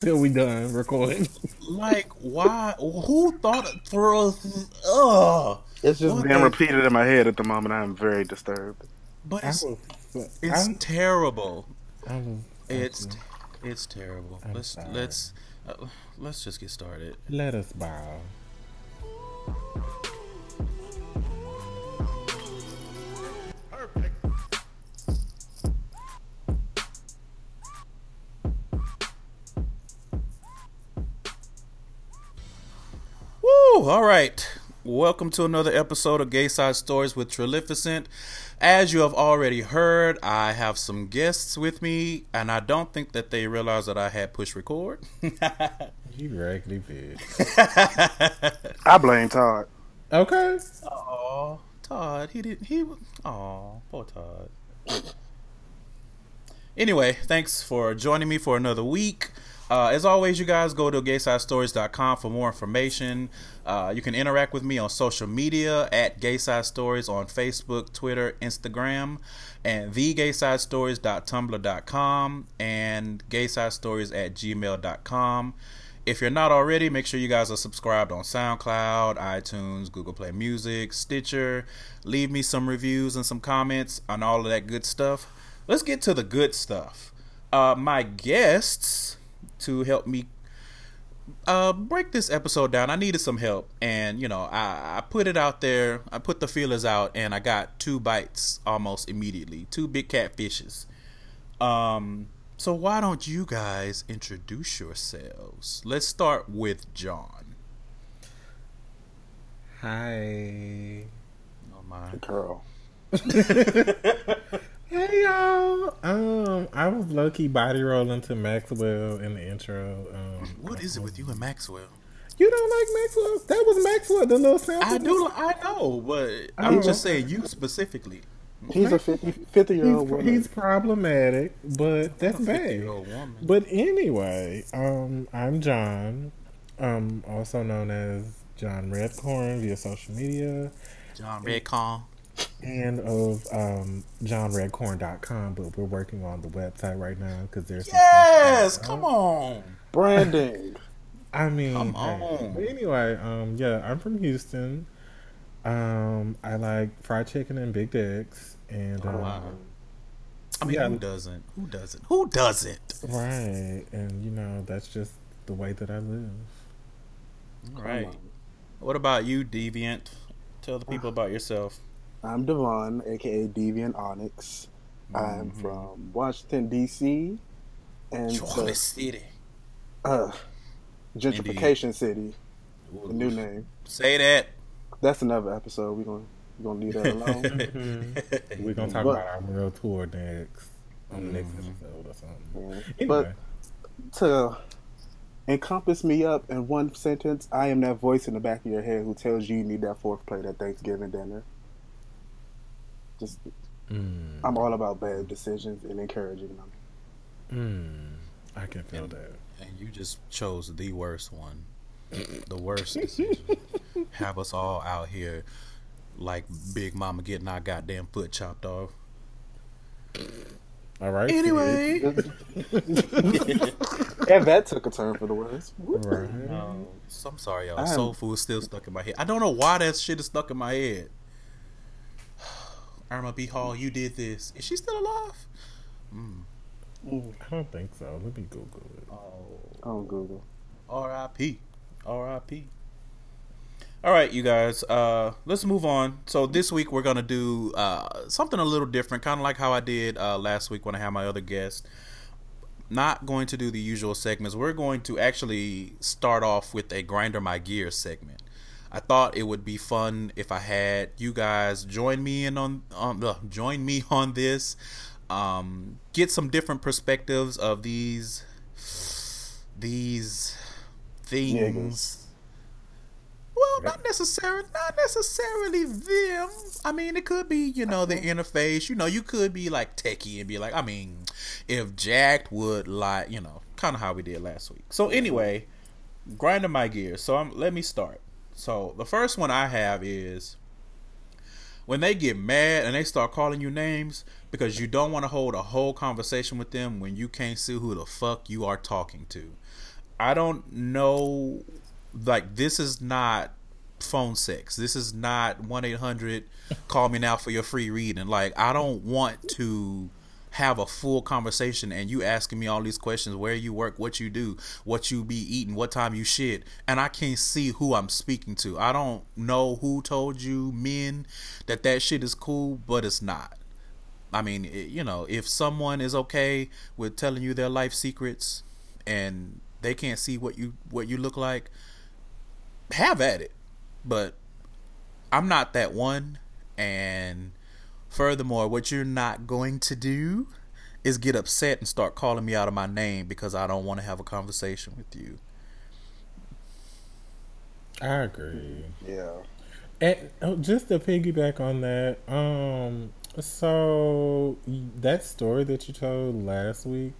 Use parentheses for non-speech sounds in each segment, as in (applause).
till we done recording. Like, why? Who thought it through? Ugh. It's just What being the- repeated in my head at the moment. I'm very disturbed. But I it's, was, it's I'm- terrible. I was, It's it's terrible. I'm let's sorry. let's uh, let's just get started. let us bow. Woo! All right. Welcome to another episode of Gay Side Stories with Trilificent. As you have already heard, I have some guests with me, and I don't think that they realized that I had push record. (laughs) You raggedy bitch. (laughs) I blame Todd. Okay. Aw, Todd, he didn't. He. Aw, poor Todd. Anyway, thanks for joining me for another week. Uh, as always, you guys go to gaysidestories.com for more information. Uh, you can interact with me on social media at Gayside Stories on Facebook, Twitter, Instagram, and thegaysidestories.tumblr.com and gaysidestories at gmail.com. If you're not already, make sure you guys are subscribed on SoundCloud, iTunes, Google Play Music, Stitcher. Leave me some reviews and some comments on all of that good stuff. Let's get to the good stuff. Uh, my guests to help me uh, break this episode down. I needed some help, and you know, I, I put it out there. I put the feelers out, and I got two bites almost immediately. Two big catfishes. Um, so why don't you guys introduce yourselves? Let's start with John. Hi. Oh my. Girl. (laughs) (laughs) Hey y'all. Um, I was low key body rolling to Maxwell in the intro. Um, What is it with you and Maxwell? You don't like Maxwell? That was Maxwell, the little sample. I do. I know, but I'm just saying you specifically. He's a 50, 50 year old He's, woman. he's problematic, but that's bad. But anyway, um, I'm John, um, also known as John Redcorn via social media, John Redcon. And of um, johnredcorn.com. But we're working on the website right now because there's Yes, come on. Branding. (laughs) I mean, Come on. But anyway, um, yeah, I'm from Houston. Um, I like fried chicken and big dicks, and um, Oh, wow. I mean, Yeah. who doesn't? Who doesn't? Who doesn't? right, and you know that's just the way that I live. All right. What about you, Deviant? Tell the people about yourself. I'm Devon, aka Deviant Onyx. I'm Mhm. from Washington, D.C. and Chocolate the, City. uh, Gentrification City, the new name. Say that. That's another episode. We're gonna we're gonna leave that (laughs) alone. Mhm. We're gonna talk But- about our world tour next on the next Mhm. episode or something. Yeah. Anyway, But to encompass me up in one sentence, I am that voice in the back of your head who tells you you need that fourth plate at Thanksgiving dinner. Just, mm, I'm all about bad decisions and encouraging them. mm, I can feel that. and you just chose the worst one. The worst decision. (laughs) Have us all out here like Big Mama getting our goddamn foot chopped off. All right. Anyway. (laughs) and that took a turn for the worse. Right. No, so I'm sorry, y'all. Soul food is still stuck in my head. I don't know why that shit is stuck in my head. Irma P. Hall, you did this. Is she still alive? Mm. Mm. I don't think so. Let me Google it. Oh. On Google. R.I.P. R.I.P. All right, you guys. Uh, let's move on. So this week we're gonna do uh, something a little different, kind of like how I did uh, last week when I had my other guest. Not going to do the usual segments. We're going to actually start off with a grinder my gear segment. I thought it would be fun if I had you guys join me in on um, uh, join me on this. Um, get some different perspectives of these these things. Well, not necessarily, not necessarily them. I mean, it could be, you know, the interface. You know, you could be like techie and be like, I mean, if Jack would like, you know, kind of how we did last week. So anyway, grinding my gears. So I'm, let me start. So the first one I have is when they get mad and they start calling you names because you don't want to hold a whole conversation with them when you can't see who the fuck you are talking to. I don't know. Like this is not phone sex. This is not one eight hundred. Call me now for your free reading. Like I don't want to have a full conversation and you asking me all these questions where you work what you do what you be eating what time you shit and i can't see who i'm speaking to. I don't know who told you men that that shit is cool but it's not. I mean you know if someone is okay with telling you their life secrets and they can't see what you what you look like have at it. But i'm not that one and Furthermore, what you're not going to do is get upset and start calling me out of my name because I don't want to have a conversation with you. I agree. Yeah. And oh, just to piggyback on that, um, so that story that you told last week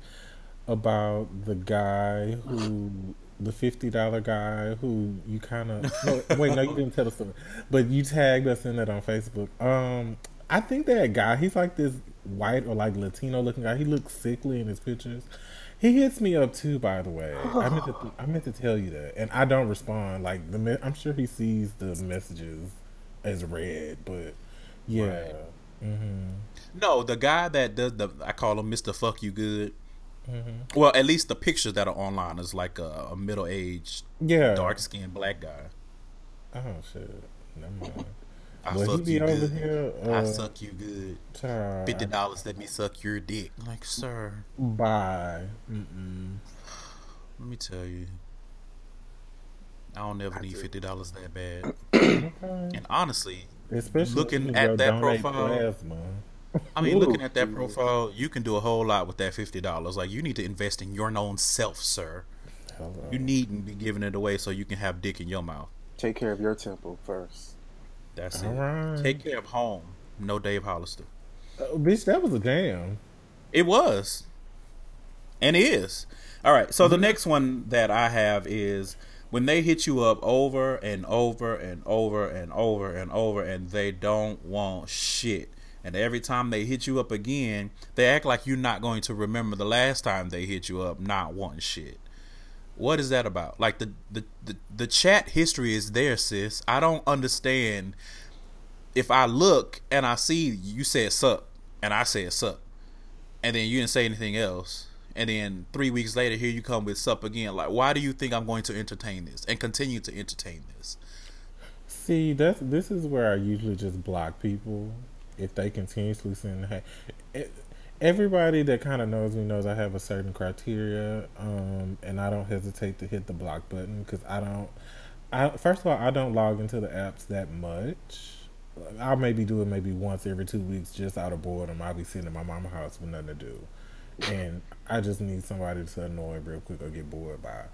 about the guy who the fifty dollar guy who you kind of no, wait no you didn't tell the story, but you tagged us in it on Facebook. Um, I think that guy, he's like this white or like Latino looking guy. He looks sickly in his pictures. He hits me up too, by the way. I meant to, I meant to tell you that, and I don't respond. Like the, I'm sure he sees the messages as read, but yeah. Right. Mm-hmm. No, the guy that does the, I call him Mister Fuck You Good. Mm-hmm. Well, at least the pictures that are online is like a, a middle aged, yeah, dark skinned black guy. Oh shit! Never mind. I well, fuck you good. Here, uh, I suck you good. Fifty dollars, let me suck your dick. Like, sir. Bye. Mm-mm. Let me tell you, I don't ever I need fifty dollars that bad. (coughs) okay. And honestly, especially looking at that profile. I mean, Ooh, looking (laughs) at that profile, you can do a whole lot with that fifty dollars. Like, you need to invest in your own self, sir. Hello. You needn't be giving it away so you can have dick in your mouth. Take care of your temple first. That's All it. Right. Take care of home. No Dave Hollister. Uh, bitch, that was a jam. It was. And is. All right. So mm-hmm. the next one that I have is when they hit you up over and over and over and over and over and they don't want shit. And every time they hit you up again, they act like you're not going to remember the last time they hit you up not wanting shit. What is that about? Like the, the the the chat history is there, sis. I don't understand if I look and I see you said suck and I said suck, and then you didn't say anything else, and then three weeks later here you come with sup again. Like, why do you think I'm going to entertain this and continue to entertain this? See, that's this is where I usually just block people if they continuously send. Hey, everybody that kind of knows me knows I have a certain criteria, um, and I don't hesitate to hit the block button because I don't. I first of all, I don't log into the apps that much. I'll maybe do it maybe once every two weeks just out of boredom. I'll be sitting in my mama's house with nothing to do, and I just need somebody to annoy real quick or get bored by.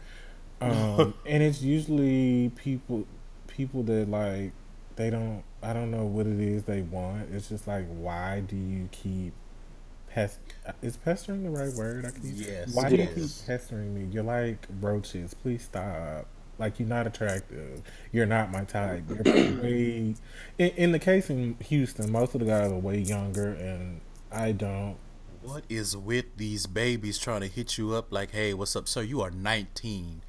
Um, (laughs) and it's usually people people that like they don't. I don't know what it is they want. It's just like, why do you keep pest is pestering the right word? I keep yes. Why do you keep pestering me? You're like roaches. Please stop. Like you're not attractive. You're not my type. You're (clears throat) way. In, in the case in Houston, most of the guys are way younger, and I don't. What is with these babies trying to hit you up like, "Hey, what's up, sir? You are 19.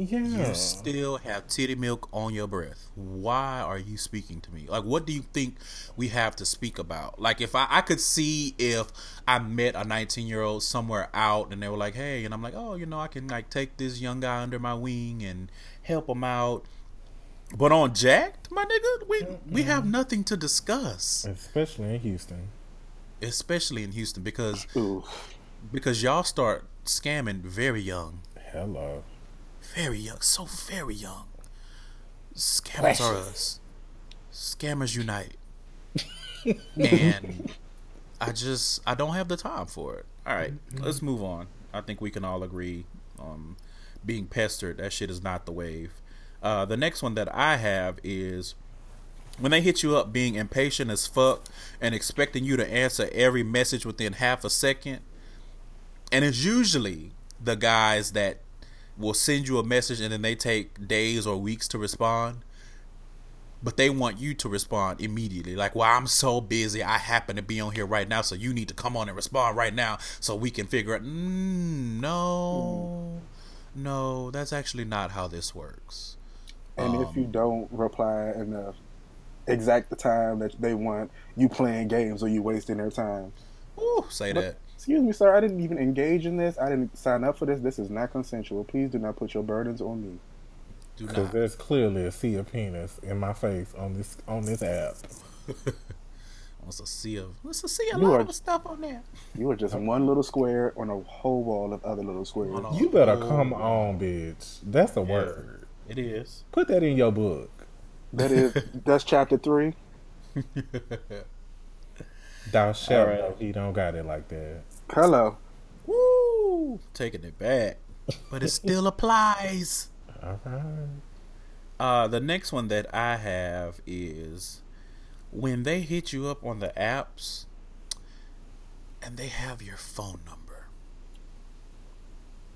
Yeah. You still have titty milk on your breath. Why are you speaking to me? Like, what do you think we have to speak about? Like, if I, I could see if I met a 19 year old somewhere out and they were like, hey, and I'm like, oh, you know, I can like take this young guy under my wing and help him out. But on Jack'd, my nigga, we mm-hmm. we have nothing to discuss. Especially in Houston. Especially in Houston because Ooh. because y'all start scamming very young. Hello very young, so very young. Scammers Precious. are us. Scammers unite. and I just I don't have the time for it. All right, mm-hmm. let's move on. I think we can all agree um being pestered that shit is not the wave. Uh, the next one that I have is when they hit you up being impatient as fuck and expecting you to answer every message within half a second. And it's usually the guys that will send you a message and then they take days or weeks to respond but they want you to respond immediately. Like, well, I'm so busy. I happen to be on here right now, so you need to come on and respond right now so we can figure out. Mm, no, no, that's actually not how this works. And Um, if you don't reply in the exact time that they want, you playing games or you wasting their time. Ooh, say But- that. Excuse me, sir. I didn't even engage in this. I didn't sign up for this. This is not consensual. Please do not put your burdens on me. Because there's clearly a sea of penis in my face on this on this app. (laughs) What's a sea of? What's a sea a You lot are- of stuff on there? You are just one little square on a whole wall of other little squares. On You better whole- come on, bitch. That's a Yeah. word. It is. Put that in your book. That is (laughs) that's chapter three. (laughs) Thou shalt Alright. know he don't got it like that. Hello. Woo! Taking it back, but it still (laughs) applies. All right. Uh, the next one that I have is when they hit you up on the apps and they have your phone number.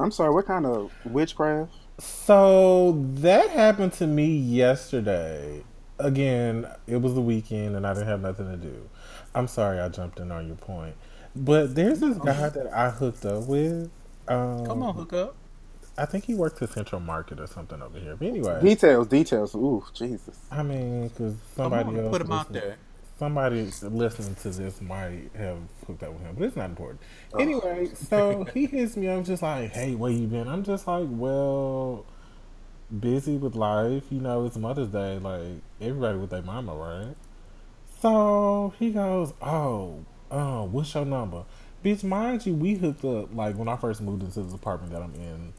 I'm sorry. What kind of witchcraft? So that happened to me yesterday. Again, it was the weekend and I didn't have nothing to do. I'm sorry I jumped in on your point. But there's this guy that I hooked up with. Um, Come on, hook up. I think he works at Central Market or something over here. But anyway, Details, details. Ooh, Jesus. I mean, because somebody on, else put them out there. somebody listening to this might have hooked up with him, but it's not important. Anyway, so he hits me. I'm just like, "Hey, where you been?" I'm just like, "Well, busy with life. You know, it's Mother's Day. Like everybody with their mama, right?" So he goes, "Oh, oh, what's your number, bitch? Mind you, we hooked up like when I first moved into this apartment that I'm in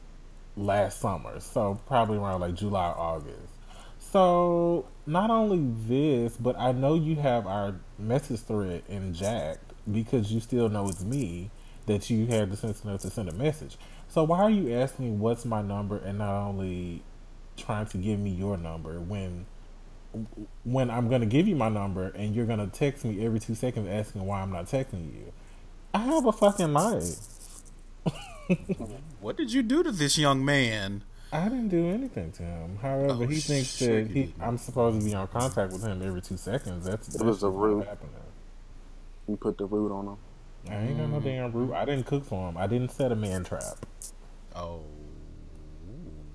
last summer. So probably around like July, August." So not only this, but I know you have our message thread in Jack'd because you still know it's me that you had the sense enough to send a message. So why are you asking me what's my number and not only trying to give me your number when when I'm gonna give you my number and you're gonna text me every two seconds asking why I'm not texting you? I have a fucking life. What did you do to this young man? I didn't do anything to him. However, Oh, he thinks sure that he. I'm supposed to be on contact with him every two seconds. That's, that's was a just not root. happening. You put the root on him. I ain't got no damn root. I didn't cook for him. I didn't set a man trap. Oh,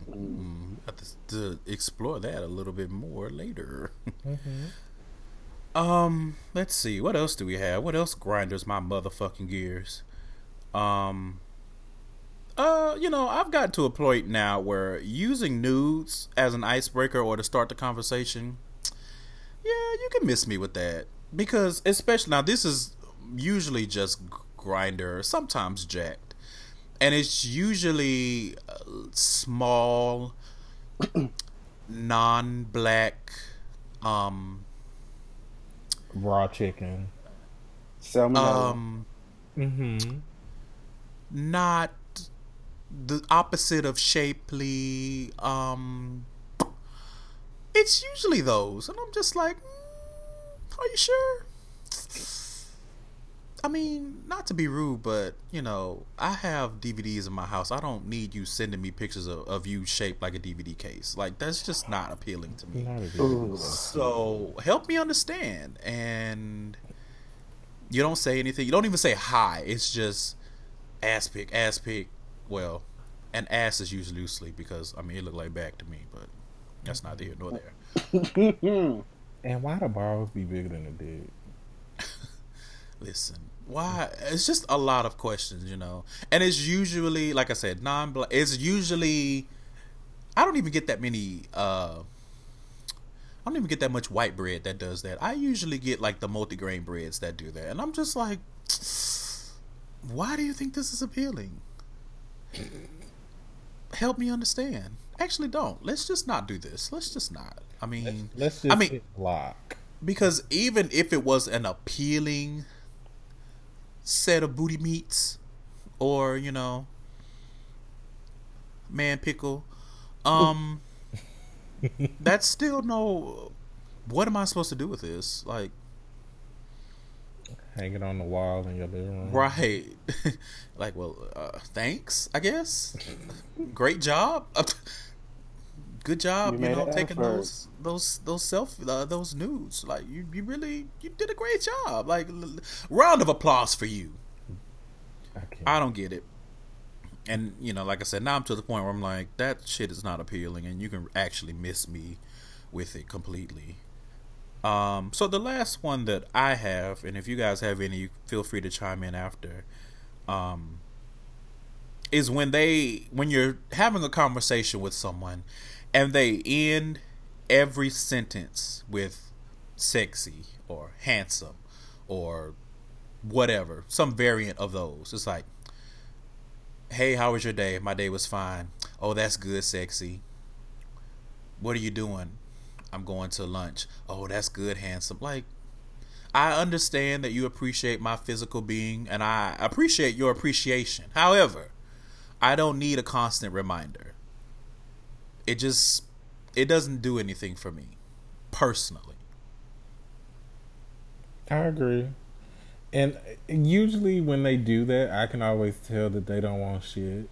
mm, have to, to explore that a little bit more later. (laughs) Um, let's see. What else do we have? What else grinders my motherfucking gears? Um, uh, you know, I've gotten to a point now where using nudes as an icebreaker or to start the conversation, yeah, you can miss me with that because especially now this is usually just Grindr, sometimes Jack'd, and it's usually uh, small, (clears throat) non-black, um, Raw chicken. Salmonella. um. Mm-hmm. not the opposite of shapely um it's usually those and i'm just like mm, are you sure i mean not to be rude but you know i have dvds in my house i don't need you sending me pictures of, of you shaped like a dvd case like that's just not appealing to me Not a good Ooh. so help me understand. And you don't say anything. You don't even say hi. It's just ass pick, ass pick. Well, and ass is used loosely because I mean it looked like back to me, but that's not here nor there. (laughs) And why the balls be bigger than the dick? (laughs) Listen, why? It's just a lot of questions, you know. And it's usually, like I said, non-black. It's usually. I don't even get that many. uh I don't even get that much white bread that does that. I usually get like the multigrain breads that do that, and I'm just like, (sniffs) why do you think this is appealing? (clears throat) Help me understand. Actually, don't. Let's just not do this. Let's just not. I mean, Let's just I mean, block. because even if it was an appealing set of booty meats or you know man pickle. Um (laughs) that's still no what am i supposed to do with this? Like Hang it on the wall in your living room. right. (laughs) Like well uh, thanks i guess. (laughs) Great job good job You you, know taking effort. those those those self uh, those nudes like you, you really you did a great job like l- round of applause for you I. I don't get it. and you know, like I said, now I'm to the point where I'm like, that shit is not appealing, and you can actually miss me with it completely. Um, so the last one that I have, and if you guys have any, feel free to chime in after. Um, is when they when you're having a conversation with someone, and they end every sentence with sexy or handsome or whatever, some variant of those. It's like, hey, how was your day? My day was fine. Oh, that's good, sexy. What are you doing? I'm going to lunch. Oh, that's good, handsome. Like, I understand that you appreciate my physical being and I appreciate your appreciation. However, I don't need a constant reminder. It just it doesn't do anything for me personally. I agree. And usually when they do that, I can always tell that they don't want shit,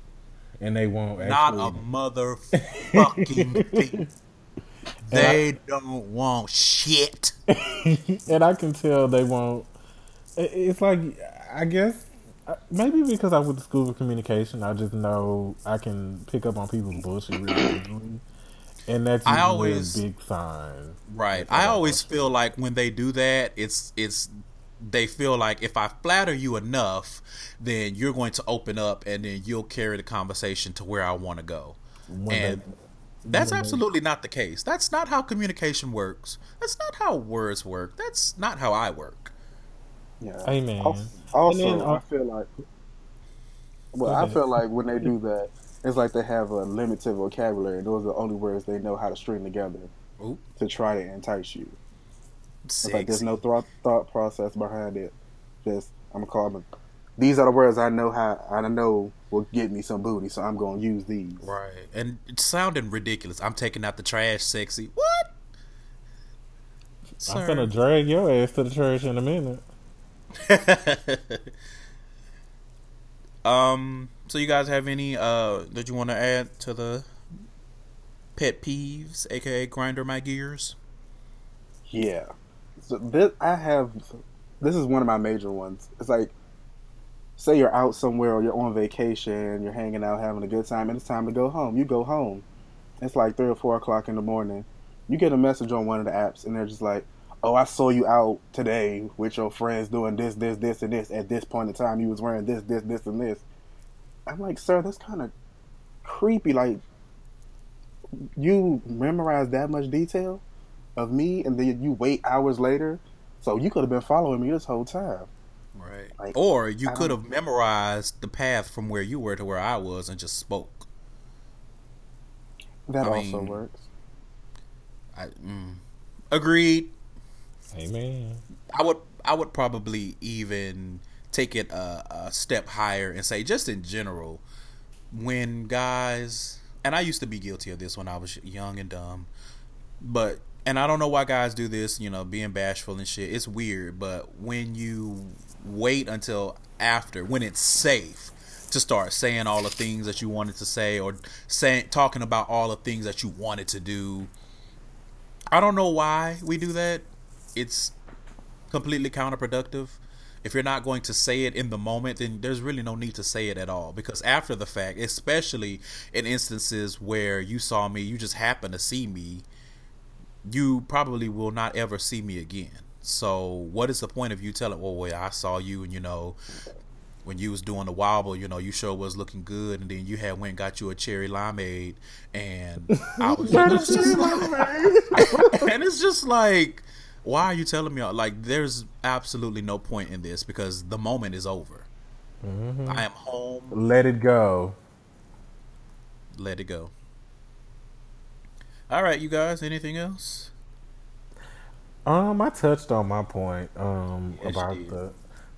and they won't. Not a (laughs) motherfucking thing. They I, don't want shit. (laughs) and I can tell they won't. It's like I guess Uh, maybe because I went to school of communication, I just know I can pick up on people's bullshit really (clears throat) easily. And that's I always a big sign. Right. I always feel like when they do that, it's it's they feel like if I flatter you enough, then you're going to open up and then you'll carry the conversation to where I want to go. When and they, that's absolutely they, not the case. That's not how communication works. That's not how words work. That's not how I work. Yeah. Amen. Also, then, uh, I feel like well, I feel like when they do that, it's like they have a limited vocabulary. Those are the only words they know how to string together Ooh. to try to entice you. It's like there's no thought thought process behind it. Just I'm gonna call them. These are the words I know how I know will get me some booty, so I'm gonna use these. Right, and it's sounding ridiculous. I'm taking out the trash, sexy. What? Sir. I'm gonna drag your ass to the trash in a minute. (laughs) um. So you guys have any uh that you want to add to the pet peeves, aka grinder my gears? Yeah. So this I have. This is one of my major ones. It's like, say you're out somewhere or you're on vacation, you're hanging out, having a good time, and it's time to go home. You go home. It's like three or four o'clock in the morning. You get a message on one of the apps, and they're just like, "Oh, I saw you out today with your friends doing this, this, this, and this. At this point in time, you was wearing this, this, this, and this." I'm like, "Sir, that's kind of creepy. Like, you memorize that much detail?" of me, and then you wait hours later. So you could have been following me this whole time. Right. Like, or you could have memorized the path from where you were to where I was and just spoke. That I also mean, works. I mm, agreed. Amen. I would I would probably even take it a, a step higher and say just in general when guys and I used to be guilty of this when I was young and dumb but and I don't know why guys do this, you know, being bashful and shit. It's weird, but when you wait until after, when it's safe to start saying all the things that you wanted to say or saying talking about all the things that you wanted to do. I don't know why we do that. It's completely counterproductive. If you're not going to say it in the moment, then there's really no need to say it at all. Because after the fact, especially in instances where you saw me, you just happen to see me, you probably will not ever see me again. So what is the point of you telling, oh, well, wait, I saw you and you know, when you was doing the wobble, you know, you sure was looking good, and then you had went and got you a cherry limeade, and I was (laughs) just like, (laughs) and it's just like, why are you telling me? Like, there's absolutely no point in this because the moment is over. Mm-hmm. I am home. Let it go. Let it go. All right, you guys. Anything else? Um, I touched on my point. Um, yes, about the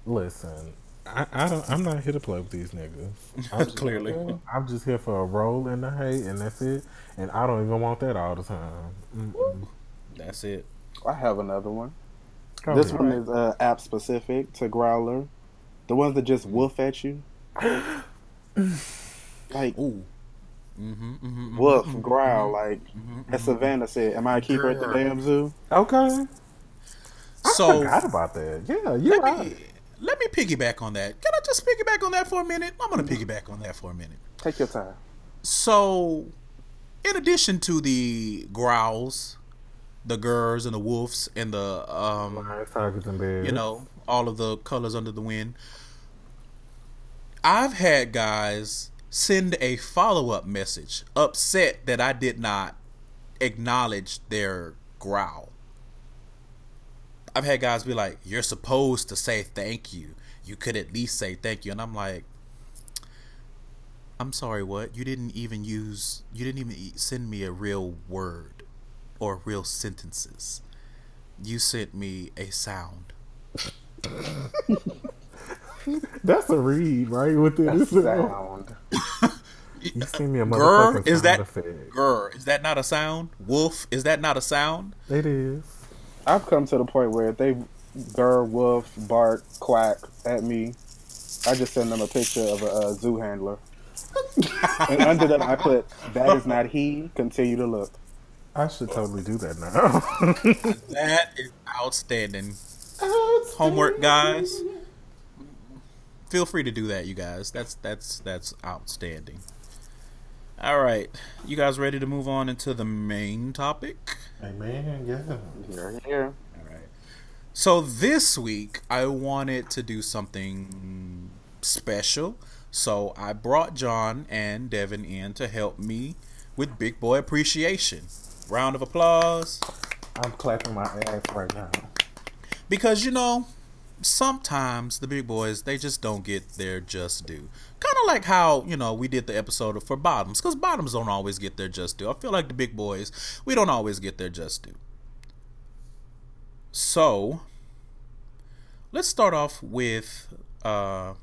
listen. I, I don't. I'm not here to play with these niggas. (laughs) I'm Clearly, I'm just here for a roll in the hay, and that's it. And I don't even want that all the time. Mm-mm. That's it. I have another one. Go this ahead. one is uh, app specific to Growlr. The ones that just woof at you. (gasps) like, Ooh. Mm-hmm, mm-hmm, Woof, mm-hmm, growl, mm-hmm. like mm-hmm, as Savannah said, "Am I a keeper Girl. at the damn zoo?" Okay. I so, forgot about that. Yeah, you let me, let me piggyback on that. Can I just piggyback on that for a minute? I'm gonna piggyback on that for a minute. Take your time. So, in addition to the growls, the gurs and the wolves and the um, tigers, and bears. you know, all of the colors under the wind. I've had guys send a follow up message upset that I did not acknowledge their growl. I've had guys be like, You're supposed to say thank you. You could at least say thank you. And I'm like, I'm sorry, what? You didn't even use, you didn't even send me a real word or real sentences. You sent me a sound. That's a read, right? Within That this sound. (laughs) You send me a Grr, motherfucking is sound that effect. grr? Is that not a sound? Wolf, is that not a sound? It is. I've come to the point where if they gur, wolf, bark, quack at me, I just send them a picture of a, uh zoo handler. (laughs) and under that, I put, "That is not he. Continue to look." I should totally do that now. (laughs) That is outstanding. Homework, guys. Feel free to do that, you guys. That's that's that's outstanding. All right, you guys ready to move on into the main topic? hey man, yeah. Here, here. All right. So this week I wanted to do something special. So I brought John and Devin in to help me with Big Boy Appreciation. Round of applause. I'm clapping my ass right now. Because you know, sometimes the big boys they just don't get their just due. Kind of like how you know we did the episode for bottoms, because bottoms don't always get their just due. I feel like the big boys we don't always get their just due. So let's start off with uh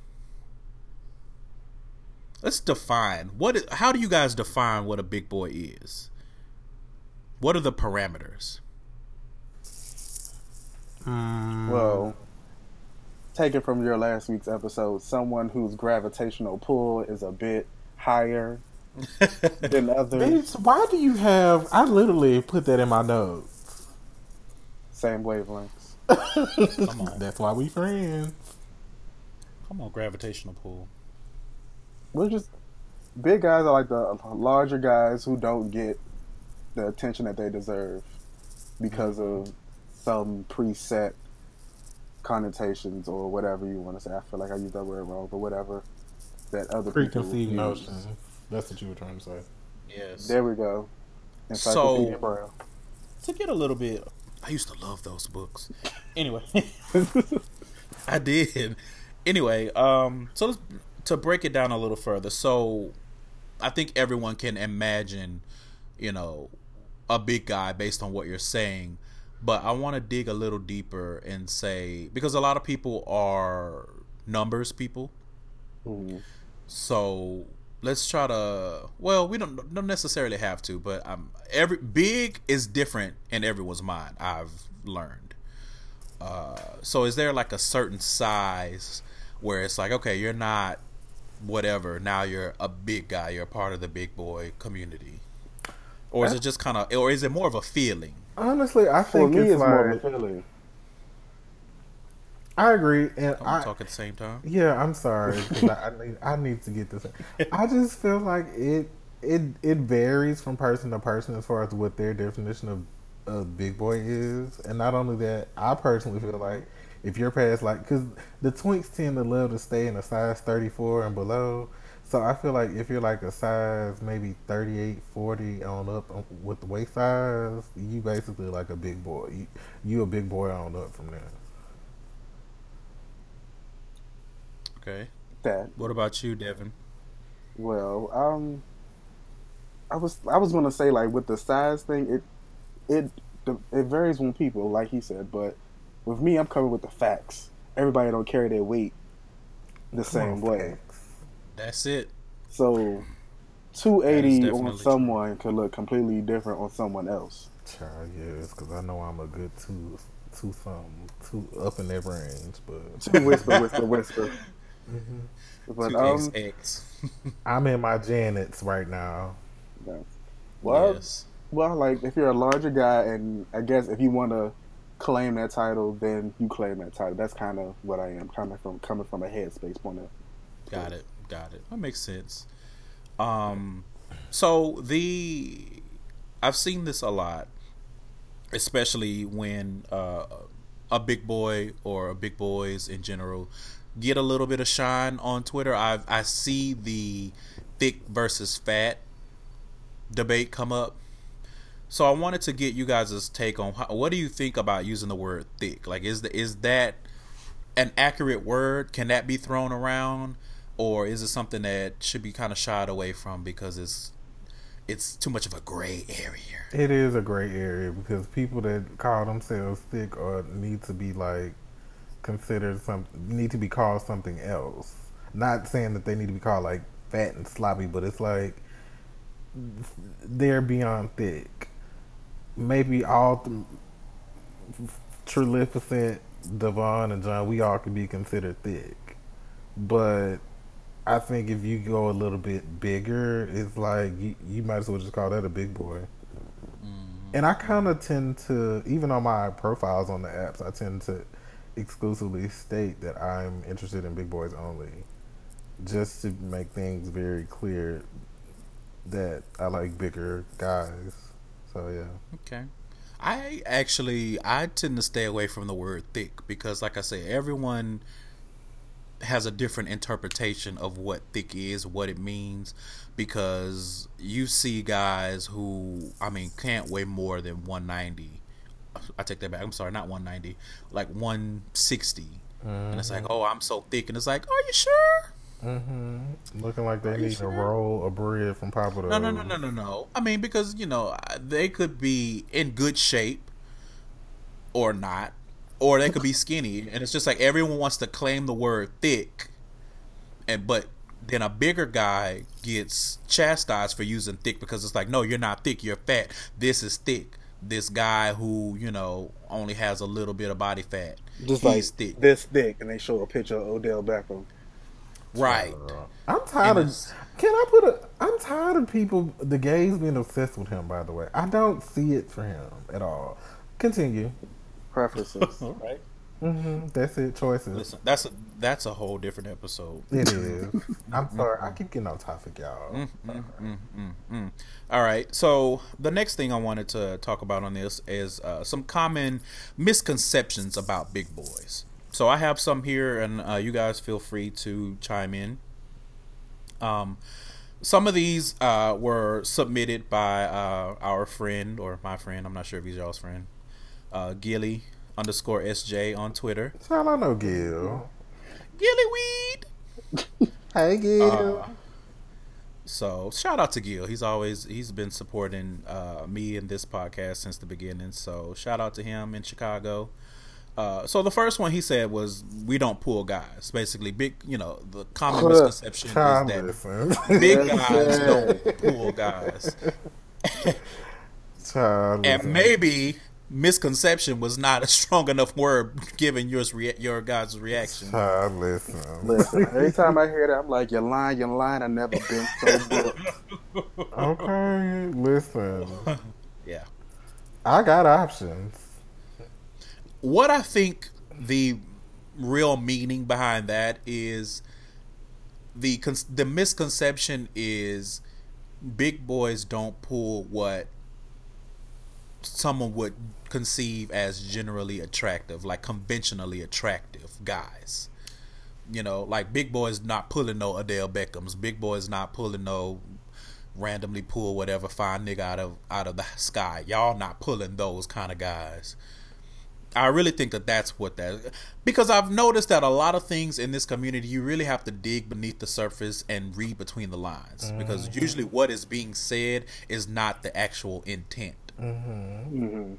let's define what. how do you guys define what a big boy is what are the parameters um, Well, take it from your last week's episode. Someone whose gravitational pull is a bit higher (laughs) than others. Bitch, why do you have? I literally put that in my notes. Same wavelengths. come on That's why we friends. come on gravitational pull We're just big guys are like the larger guys who don't get the attention that they deserve because of some preset connotations or whatever you want to say. I feel like I used that word wrong, but whatever that other Preconceived use. notions. That's what you were trying to say. yes There we go. So- Encyclopedia Braille. to get a little bit i used to love those books anyway (laughs) i did anyway um so let's, to break it down a little further so i think everyone can imagine you know a big guy based on what you're saying but i want to dig a little deeper and say because a lot of people are numbers people Mhm. So let's try to. Well, we don't don't necessarily have to, but um, every big is different in everyone's mind. I've learned. Uh, so is there like a certain size where it's like, okay, you're not whatever. Now you're a big guy. You're a part of the big boy community. Or is it just kind of, or is it more of a feeling? Honestly, I For think me, it's, it's more like of a feeling. I agree, and I'm I talking at the same time. yeah, I'm sorry. I, I need I need to get this. I just feel like it it it varies from person to person as far as what their definition of a big boy is, and not only that, I personally feel like if you're past like because the twinks tend to love to stay in a size 34 and below. So I feel like if you're like a size maybe 38, 40 on up with the waist size, you basically like a big boy. You, you a big boy on up from there. Okay. That What about you, Devin? well, um, I was I was gonna say like with the size thing, it it it varies from people, like he said, but with me, I'm coming with the facts. Everybody don't carry their weight the same on, way. facts. That's it. So, 280 definitely on true. someone could look completely different on someone else. Child, yes, because I know I'm a good two, two something, two up in that range. But (laughs) Two whisper, whisper, whisper. (laughs) But Two um, XX. (laughs) I'm in my Janets right now. well, yes. well, like if you're a larger guy, and I guess if you want to claim that title, then you claim that title. That's kind of what I am coming from coming from a headspace point of. Got it. Got it. That makes sense. Um, so the I've seen this a lot, especially when uh, a big boy or a big boys in general get a little bit of shine on Twitter. I I see the thick versus fat debate come up. So I wanted to get you guys' take on how, what do you think about using the word thick? Like, is the is that an accurate word? Can that be thrown around, or is it something that should be kind of shied away from because it's it's too much of a gray area? It is a gray area because people that call themselves thick or need to be like considered some need to be called something else. Not saying that they need to be called like fat and sloppy, but it's like they're beyond thick. Maybe all th- Trilificent, Devon, and John, we all could be considered thick. But I think if you go a little bit bigger, it's like you, you might as well just call that a big boy. Mm-hmm. And I kind of tend to, even on my profiles on the apps, I tend to exclusively state that I'm interested in big boys only, just to make things very clear that I like bigger guys. So yeah. Okay. I actually I tend to stay away from the word thick because like I say everyone has a different interpretation of what thick is, what it means because you see guys who I mean can't weigh more than 190. I take that back. I'm sorry, not 190. Like 160. Mm-hmm. And it's like, "Oh, I'm so thick." And it's like, "Are you sure?" Mm-hmm. Looking like they need sure? a roll of bread from Papa. No, no, no, no, no, no. I mean, because you know they could be in good shape or not, or they could be skinny, and it's just like everyone wants to claim the word thick, and but then a bigger guy gets chastised for using thick because it's like, no, you're not thick, you're fat. This is thick. This guy who you know only has a little bit of body fat, just like thick. this thick, and they show a picture of Odell Beckham. Right. I'm tired of. Can I put a? I'm tired of people, the gays being obsessed with him. By the way, I don't see it for him at all. Continue. Preferences, (laughs) right? Mm-hmm. That's it. Choices. Listen, that's a that's a whole different episode. It is. (laughs) I'm sorry. I keep getting off topic, y'all. Mm, mm, mm, mm, mm. All right. So the next thing I wanted to talk about on this is uh, some common misconceptions about big boys. So I have some here, and uh, you guys feel free to chime in. Um, some of these uh, were submitted by uh, our friend or my friend. I'm not sure if he's y'all's friend. Uh, Gilly underscore SJ on Twitter. Hell, I know Gil. Gilly Weed. (laughs) hey Gil. Uh, so shout out to Gil. He's always he's been supporting uh, me and this podcast since the beginning. So shout out to him in Chicago. Uh, so the first one he said was we don't pull guys. Basically, big you know the common misconception is that big (laughs) guys don't pull guys. (laughs) and maybe misconception was not a strong enough word given your your guys' reaction. Uh, listen, listen. Every time I hear that, I'm like, "You're lying, you're lying." I never been so booked. okay, listen. (laughs) yeah, I got options. What I think the real meaning behind that is the the misconception is big boys don't pull what someone would conceive as generally attractive, like conventionally attractive guys. You know, like Big Boy's not pulling no Odell Beckham's. Big Boy's not pulling no randomly pull whatever fine nigga out of out of the sky. Y'all not pulling those kind of guys. I really think that that's what that because I've noticed that a lot of things in this community you really have to dig beneath the surface and read between the lines mm-hmm. because usually what is being said is not the actual intent. Mm-hmm. Mm-hmm.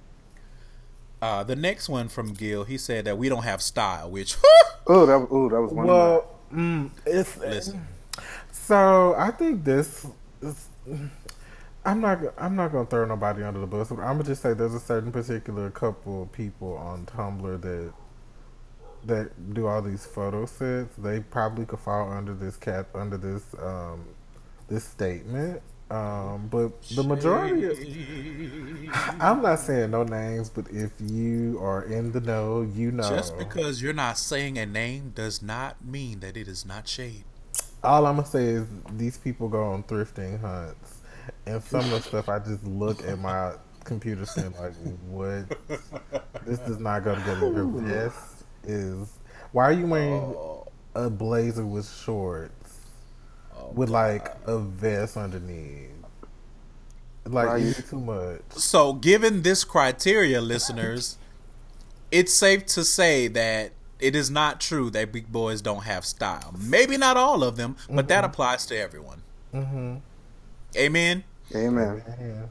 Uh, the next one from Gil, he said that we don't have style, which (laughs) oh that oh that was one. Well, mm, it's listen. So I think this. Is, I'm not. I'm not gonna throw nobody under the bus. But I'm gonna just say there's a certain particular couple of people on Tumblr that that do all these photo sets. They probably could fall under this cat under this um, this statement Um, but the majority, of, I'm not saying no names, but if you are in the know, you know. Just because you're not saying a name does not mean that it is not shade. All I'm gonna say is these people go on thrifting hunts, and some of the stuff I just look at my computer screen like, what? This does not go together. Vest is. Why are you wearing Oh, a blazer with shorts with like a vest underneath? Like Right. it's too much. So, given this criteria, listeners, it's safe to say that it is not true that big boys don't have style. Maybe not all of them, but that applies to everyone. Mm-hmm. Amen. Amen. Yeah.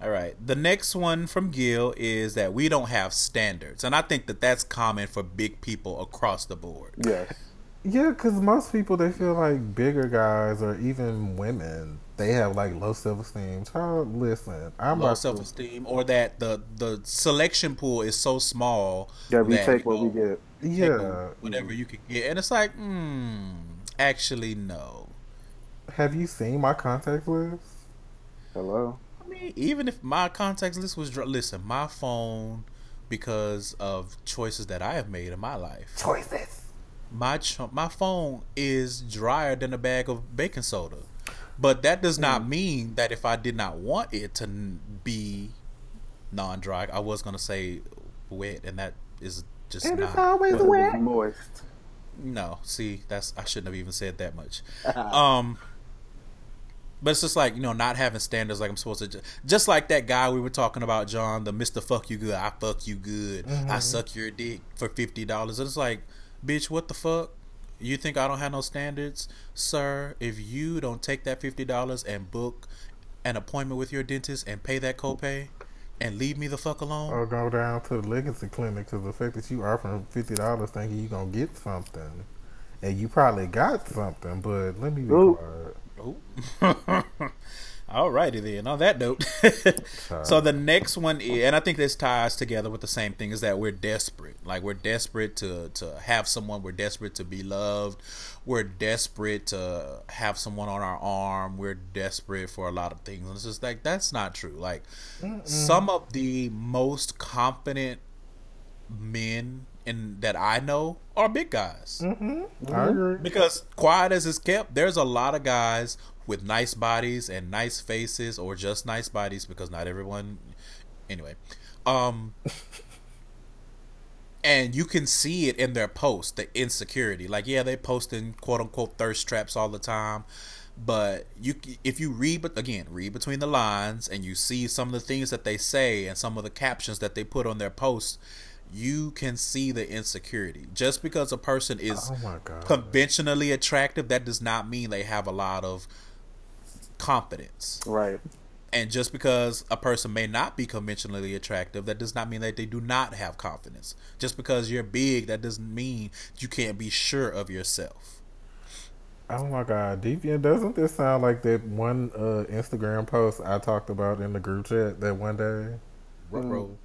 All right. The next one from Gil is that we don't have standards. And I think that that's common for big people across the board. Yes. Yeah, because most people they feel like bigger guys or even women they have like low self esteem. Child, listen, I'm Low self esteem, or that the the selection pool is so small Yeah, we that, take you what we get. yeah. whatever you can get, and it's like, hmm, actually, no. Have you seen my contact list? Hello. I mean, even if my contact list was dr- listen, my phone, because of choices that I have made in my life, Choices. My ch- my phone is drier than a bag of baking soda. But that does not Mm. mean that if I did not want it to be non-dry, I was gonna say wet, and that is just And it's not. always It was wet. moist. No, see, that's I shouldn't have even said that much. (laughs) Um, but it's just like you know, not having standards like I'm supposed to. Just, just like that guy we were talking about, John, the Mister Fuck You Good, I fuck you good, I suck your dick for fifty dollars. It's like, bitch, what the fuck? You think I don't have no standards, sir? If you don't take that fifty dollars and book an appointment with your dentist and pay that copay, and leave me the fuck alone, Or go down to the legacy clinic because the fact that you offering fifty dollars thinking you're gonna get something, and you probably got something, but let me be Ooh. (laughs) (laughs) quiet. righty then. On that note, (laughs) so the next one, is, and I think this ties together with the same thing, is that we're desperate. Like we're desperate to to have someone. We're desperate to be loved. We're desperate to have someone on our arm. We're desperate for a lot of things. And it's just like that's not true. Like some of the most confident men in that I know are big guys. Mm-hmm. I agree. Because quiet as it's kept, there's a lot of guys with nice bodies and nice faces, or just nice bodies, because not everyone. Anyway, um, (laughs) and you can see it in their posts, the insecurity. Like, yeah, they posting quote unquote thirst traps all the time, but you, if you read, but again, read between the lines, and you see some of the things that they say and some of the captions that they put on their posts. You can see the insecurity. Just because a person is Oh conventionally attractive, that does not mean they have a lot of confidence. Right. And just because a person may not be conventionally attractive, that does not mean that they do not have confidence. Just because you're big, that doesn't mean you can't be sure of yourself. Oh my god, Deviant, doesn't this sound like that one uh, Instagram post I talked about in the group chat that one day Ruh-roh.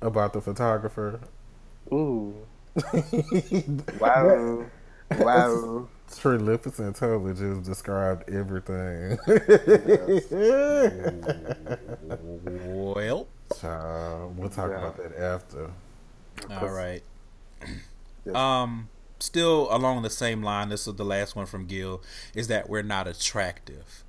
about the photographer? Ooh. (laughs) Wow. wow. Trilificent intelligence just described everything. Well, Child, we'll talk Yeah. about that after. all right. (clears throat) Yes. Um, still along the same line. This is the last one from Gil. Is that we're not attractive,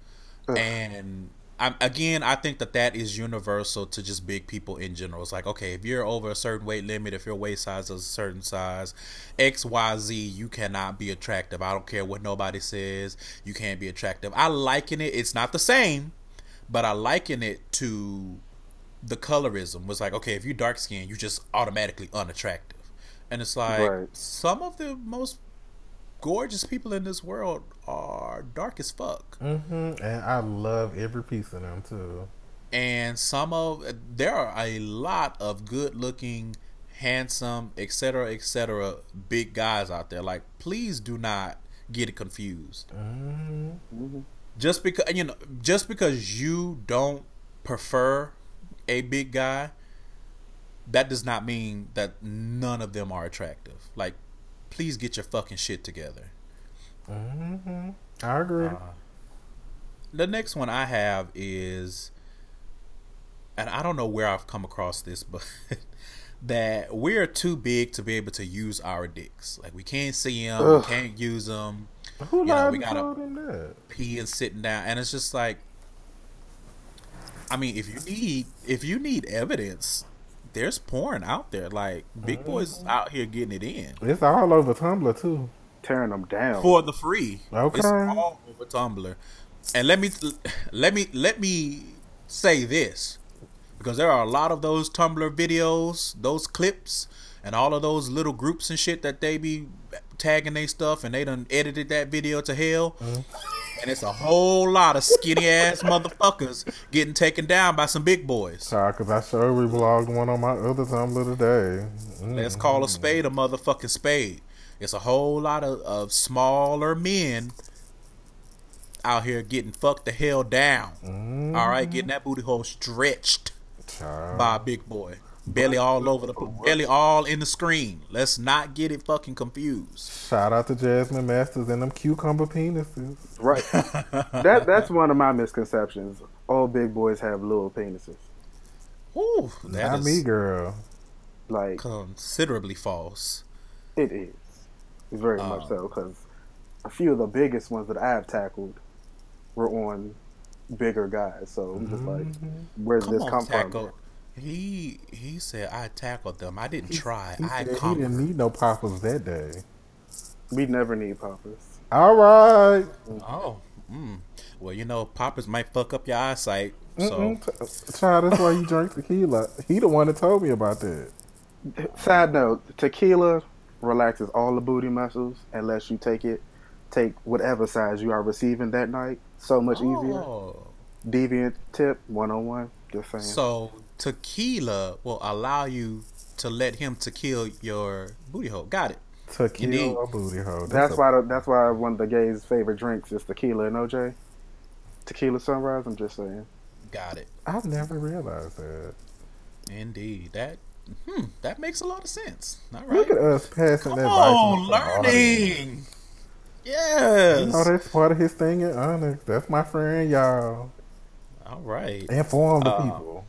and I, again, I think that that is universal to just big people in general. It's like, okay, if you're over a certain weight limit, if your waist size is a certain size, X, Y, Z, you cannot be attractive. I don't care what nobody says. You can't be attractive. I liken it. It's not the same, but I liken it to the colorism. Was like, okay, if you're dark skinned, you're just automatically unattractive, and it's like Right. some of the most gorgeous people in this world are dark as fuck. Mm-hmm. And I love every piece of them too. and some of there are a lot of good looking handsome etc etc big guys out there like please do not get it confused hmm Mhm. just because you know just because you don't prefer a big guy that does not mean that none of them are attractive like please get your fucking shit together hmm I agree. Uh, the next one I have is, and I don't know where I've come across this, but (laughs) that we're too big to be able to use our dicks. Like we can't see them, Ugh. we can't use them. Who You know, we gotta- that? pee and sitting down and it's just like I mean if you need if you need evidence there's porn out there. Like big mm-hmm. boys out here getting it in. It's all over Tumblr too. Tearing them down. for the free. Okay. it's all over Tumblr. And let me let me let me say this. Because there are a lot of those Tumblr videos those clips and all of those little groups and shit that they be tagging their stuff and they done edited that video to hell mm-hmm. And it's a whole lot of skinny ass motherfuckers getting taken down by some big boys. Child, cause I sure reblogged one on my other Tumblr today. Mm. Let's call a spade a motherfucking spade. It's a whole lot of, of smaller men out here getting fucked the hell down. Mm. All right, getting that booty hole stretched Child. by a big boy. Belly all over the belly all in the screen. Let's not get it fucking confused. Shout out to Jasmine Masters and them cucumber penises. Right. (laughs) that that's one of my misconceptions. All big boys have little penises. Ooh, that Not is me, girl. Like considerably false. it is, It's very much Um, so. Because a few of the biggest ones that I've tackled were on bigger guys. So I'm just like, where's Come this on, come tackle. from? He he said I tackled them. I didn't try. He, I said he didn't need no poppers that day. We never need poppers. All right. Oh, mm. well, you know, poppers might fuck up your eyesight. So Mm-mm. Ch- Child, that's why you drink tequila. He the one that told me about that. Side note: tequila relaxes all the booty muscles and lets you take it, take whatever size you are receiving that night. So much easier. Oh. Deviant tip one on one. Just saying. So tequila will allow you to let him to kill your booty hole. Got it. Tequila Indeed. or booty hole. That's a- why the, that's why one of the gays' favorite drinks is tequila and OJ. Tequila sunrise. I'm just saying. Got it. I've never realized that. Indeed. That hmm, that makes a lot of sense. All right. Look at us passing Come that on, learning. Yes. Oh, that's part of his thing in honor. That's my friend, y'all. All right. Inform the Uh, people.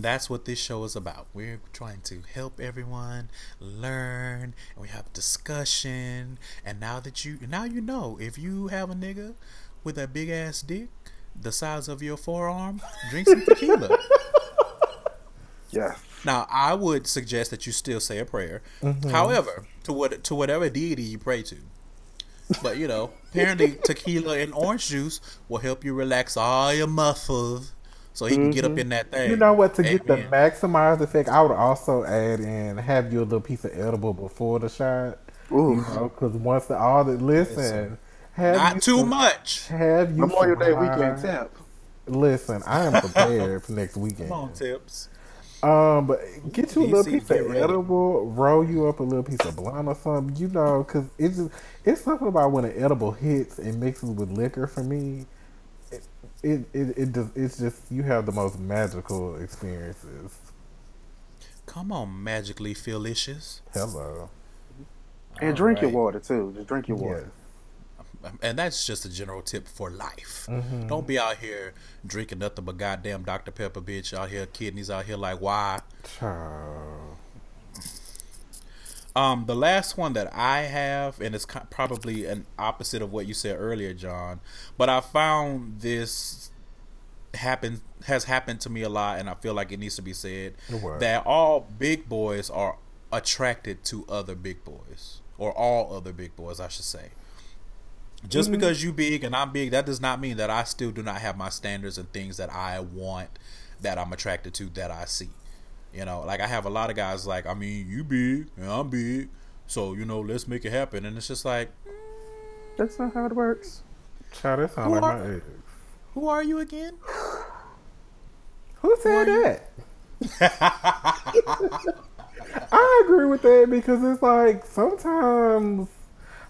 And that's what this show is about. We're trying to help everyone learn, and we have discussion. And now that you now you know, if you have a nigga with a big ass dick the size of your forearm, drink some tequila. (laughs) Yeah. now, I would suggest that you still say a prayer. Mm-hmm. However, to what to whatever deity you pray to. But you know, apparently (laughs) tequila and orange juice will help you relax all your muscles, so he can get up in that thing. You know what? To get the Amen. maximized effect, I would also add in have you a little piece of edible before the shot. Ooh. You know, because once the all the listen, have Not too some- much. Have you Memorial Day weekend wine? tip. Listen, I am prepared for next weekend. (laughs) Come on, tips. Um, but get you a little piece of edible, roll you up a little piece of blunt or something, you know, because it's just it's something about when an edible hits and mixes with liquor for me. It it it, it just it's just you have the most magical experiences. Come on, magically felicious. Hello, And drink your water too. Just drink your yes. water. And that's just a general tip for life. Mm-hmm. Don't be out here drinking nothing but goddamn Dr. Pepper, bitch. Out here, kidneys out here, like, why? Child. Um, the last one that I have, and it's probably an opposite of what you said earlier, John, but I found this happen has happened to me a lot, and I feel like it needs to be said that all big boys are attracted to other big boys, or all other big boys, I should say. Just because you big and I'm big, that does not mean that I still do not have my standards and things that I want, that I'm attracted to, that I see. You know, like I have a lot of guys like, I mean, you big and I'm big, so you know, let's make it happen. And it's just like, That's not how it works. Child, that sound Who like are- my ex. who are you again? Who said that? I agree with that because it's like sometimes.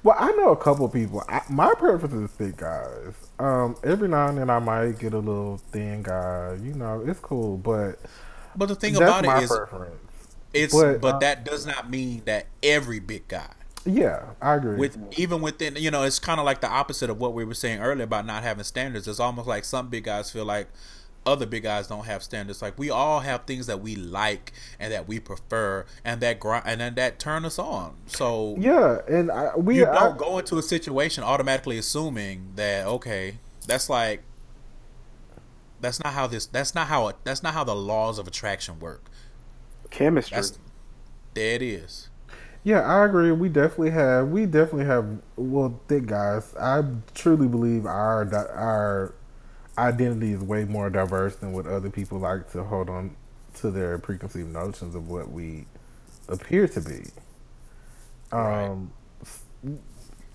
Well, I know a couple people. I, my preference is thick guys. Um, every now and then I might get a little thin guy. You know, it's cool, but But the thing that's about my it is, preference. it's but, but, uh, that does not mean that every big guy. Yeah, I agree. With even within, you know, it's kind of like the opposite of what we were saying earlier about not having standards. It's almost like some big guys feel like other big guys don't have standards. Like we all have things that we like and that we prefer, and that grind and then that turn us on. So yeah, and I, we you don't go into a situation automatically assuming that okay, that's like that's not how this that's not how that's not how the laws of attraction work. Chemistry. That's there it is. Yeah, I agree. We definitely have. We definitely have. Well, thick guys. I truly believe our our identity is way more diverse than what other people like to hold on to their preconceived notions of what we appear to be. Um, s-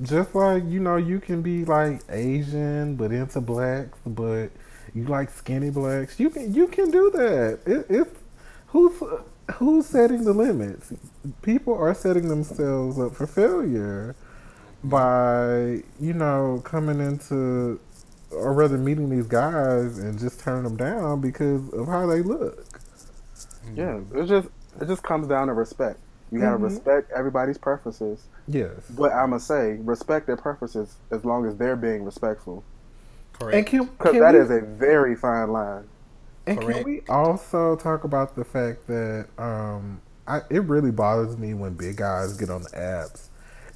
just like you know, you can be like Asian but into blacks, but you like skinny blacks. You can you can do that. It, it's who's who's setting the limits? People are setting themselves up for failure by you know coming into or rather meeting these guys and just turning them down because of how they look. Yeah, it just it just comes down to respect. You gotta Mhm. respect everybody's preferences, Yes. but I'ma say respect their preferences as long as they're being respectful, Correct. And can, because can that we, is a very fine line. And can we also talk about the fact that um, I, it really bothers me when big guys get on the apps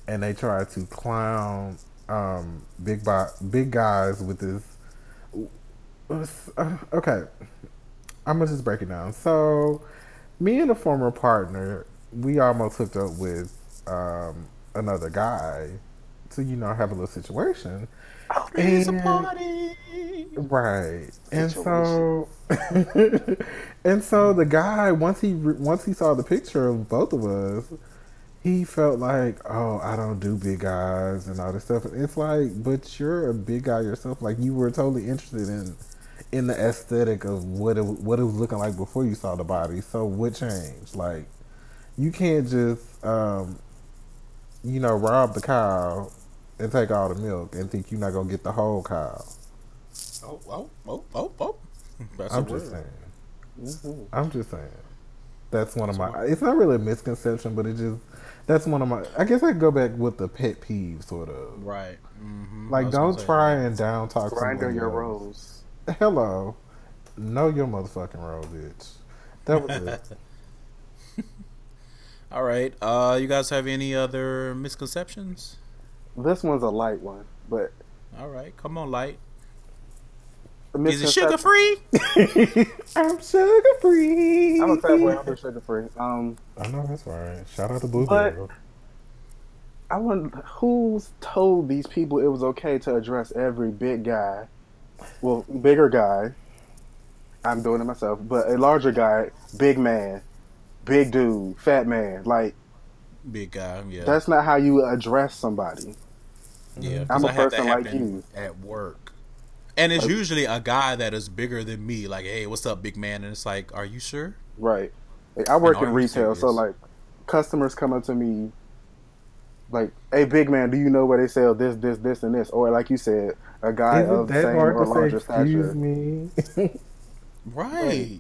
and they try to clown um, big bi- big guys with this. Uh, okay, I'm gonna just break it down. So, me and a former partner, we almost hooked up with um, another guy to you know have a little situation. A And- party. Right, and so, (laughs) and so the guy once he once he saw the picture of both of us, he felt like, oh, I don't do big guys and all this stuff. It's like, but you're a big guy yourself. Like you were totally interested in in the aesthetic of what it what it was looking like before you saw the body. So what changed? Like you can't just um, you know rob the cow and take all the milk and think you're not gonna get the whole cow. Oh, oh, oh, oh, oh. That's I'm just word. saying. Mhm. I'm just saying. That's one of my. It's not really a misconception, but it just. That's one of my. I guess I go back with the pet peeve, sort of. Right. Mm-hmm. Like, don't say try and down talk Grindr somebody your rose. Hello, know your motherfucking role, bitch. That was it. (laughs) All right. Uh, you guys have any other misconceptions? This one's a light one, but All right, come on, light. the Is it sugar free? (laughs) I'm sugar free. I'm a fat boy. I'm sugar free. Um, I know that's right. Shout out to Blue But- I want who's told these people it was okay to address every big guy, well, bigger guy. I'm doing it myself, but a larger guy, big man, big dude, fat man. Like Big guy. Yeah. that's not how you address somebody. Yeah, mm-hmm. I'm a I had person like you. At work. And it's Like- usually a guy that is bigger than me. Like, hey, what's up, big man? And it's like, are you sure? Right. Like, I work in retail, so like customers come up to me like, "Hey, big man, do you know where they sell this, this, this, and this?" Or like you said, a guy Is of the same hard or to say? larger Excuse me. (laughs) Right.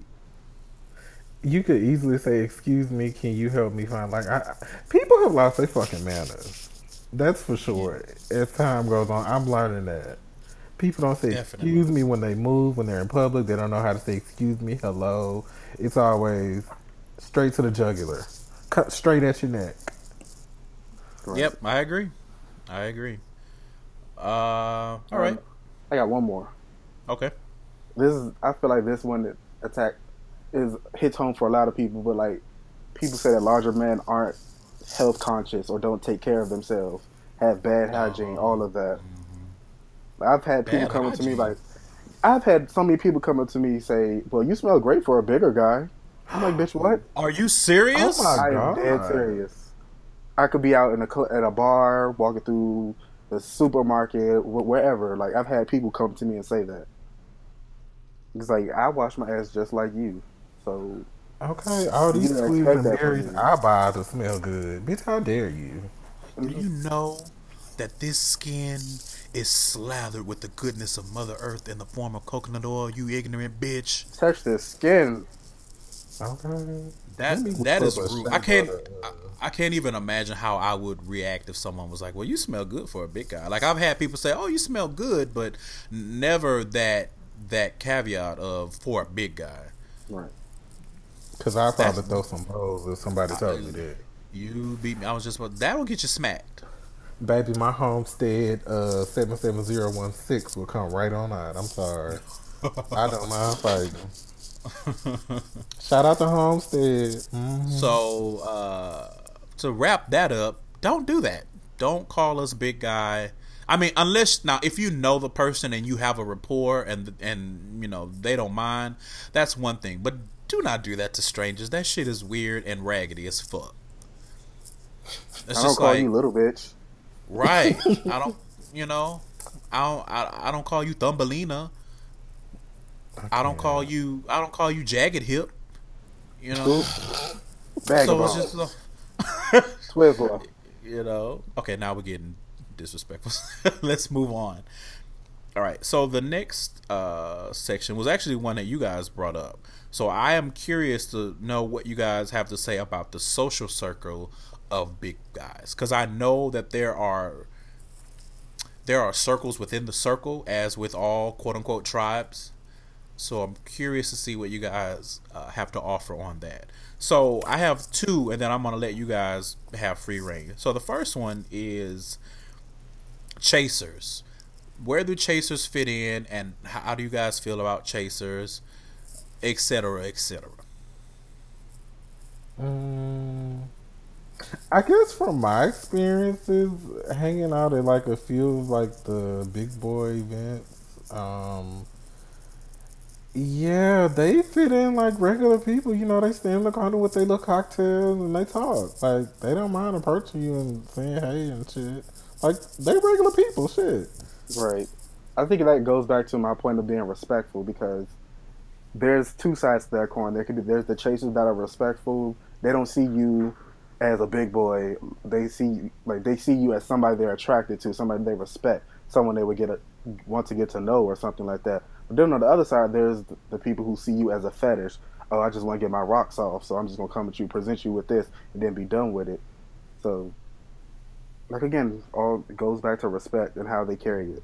You could easily say, "Excuse me, can you help me find?" Like, I, I- people have lost their fucking manners. That's for sure. As time goes on, I'm learning that people don't say Definitely. "excuse me" when they move, when they're in public. They don't know how to say "excuse me," "hello." It's always straight to the jugular, cut straight at your neck. Right. Yep, I agree. I agree. Uh, all right. Um, I got one more. Okay. This is I feel like this one that attack is hits home for a lot of people, but like people say that larger men aren't health conscious or don't take care of themselves, have bad hygiene, Oh. all of that. Mm-hmm. I've had people Bad come up to me like I've had so many people come up to me say, "Well, you smell great for a bigger guy." I'm like, "Bitch, what?" Are you serious? Oh my I am dead serious. I could be out in a cl- at a bar, walking through the supermarket, wh- wherever. Like I've had people come to me and say that. It's like I wash my ass just like you, so Okay, all these You didn't and berries. I buy to smell good. Bitch, how dare you? Do you know that this skin is slathered with the goodness of Mother Earth in the form of coconut oil, you ignorant bitch? touch this skin. Okay. That Let me that put is a rude. I can't. I, I can't even imagine how I would react if someone was like, "Well, you smell good for a big guy." Like I've had people say, "Oh, you smell good," but never that that caveat of for a big guy. Right. Cause I probably throw some hoes if somebody told me that. You beat me. I was just about that'll get you smacked. Baby, my homestead uh seven seven zero one six will come right on out. I'm sorry. I don't mind (laughs) fighting. Shout out to Homestead. Mhm. So uh, to wrap that up, don't do that. Don't call us big guy. I mean, unless now if you know the person and you have a rapport and and you know they don't mind, that's one thing. But do not do that to strangers. That shit is weird and raggedy as fuck. It's I don't call you little bitch. right. (laughs) I don't. You know, I don't. I, I don't call you Thumbelina. I don't call you. I don't call you Jagged Hip. You know. So it's just. uh, (laughs) Twizzler. you know. Okay, now we're getting disrespectful. (laughs) Let's move on. All right. So the next uh, section was actually one that you guys brought up. So I am curious to know what you guys have to say about the social circle of big guys, because I know that there are there are circles within the circle, as with all quote unquote tribes. So I'm curious to see what you guys uh, have to offer on that. So I have two, and then I'm gonna let you guys have free reign. So the first one is chasers. Where do chasers fit in, and how do you guys feel about chasers, etc., etc. Mm, I guess from my experiences, hanging out at like a few of like the big boy events, um, yeah, they fit in like regular people. You know, they stand in the corner with their little cocktails and they talk. Like they don't mind approaching you and saying hey and shit. Like they regular people. Shit. Right. I think that goes back to my point of being respectful because there's two sides to that coin. There could be there's the chasers that are respectful. They don't see you as a big boy. They see like they see you as somebody they're attracted to, somebody they respect, someone they would get a, want to get to know or something like that. But then on the other side, there's the, people who see you as a fetish. Oh, I just want to get my rocks off, so I'm just gonna come at you, present you with this, and then be done with it. So, like again, all goes back to respect and how they carry it.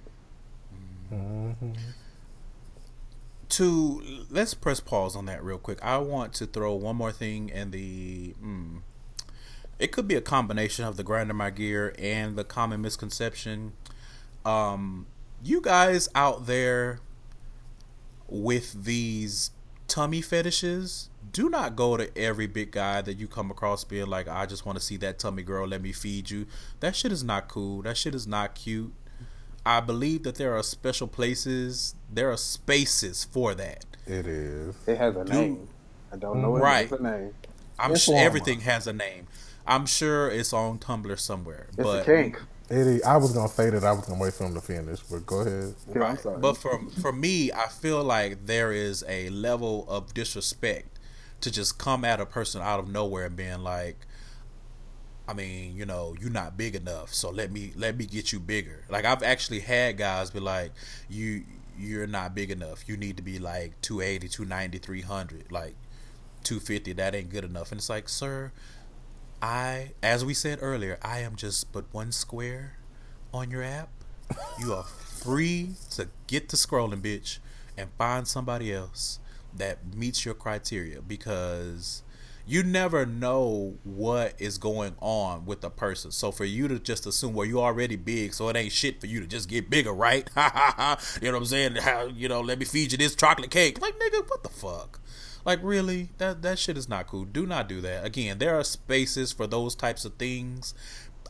Mm-hmm. To let's press pause on that real quick. I want to throw one more thing in the. Mm, it could be a combination of the grinder my gear and the common misconception. Um, you guys out there with these tummy fetishes, do not go to every big guy that you come across being like, I just want to see that tummy girl, let me feed you. That shit is not cool. That shit is not cute. I believe that there are special places, there are spaces for that. It is. It has a Dude. name. I don't know it Right. has a name. I'm It's sure Walmart. everything has a name. I'm sure it's on Tumblr somewhere. It's but a kink. It is. I was gonna say that. I was gonna wait for him to finish, but go ahead. Okay, I'm Right. sorry. But for for me, I feel like there is a level of disrespect to just come at a person out of nowhere and being like, I mean, you know, you're not big enough, so let me let me get you bigger. Like I've actually had guys be like, you you're not big enough. You need to be like 280, 290, 300, like 250. That ain't good enough. And it's like, sir, I, as we said earlier, I am just but one square on your app. You are free to get to scrolling, bitch, and find somebody else that meets your criteria because you never know what is going on with a person. So for you to just assume, well, you already big, so it ain't shit for you to just get bigger, right? (laughs) you know what I'm saying? How you know? Let me feed you this chocolate cake. Like nigga, what the fuck? Like really, that that shit is not cool. Do not do that. Again, there are spaces for those types of things.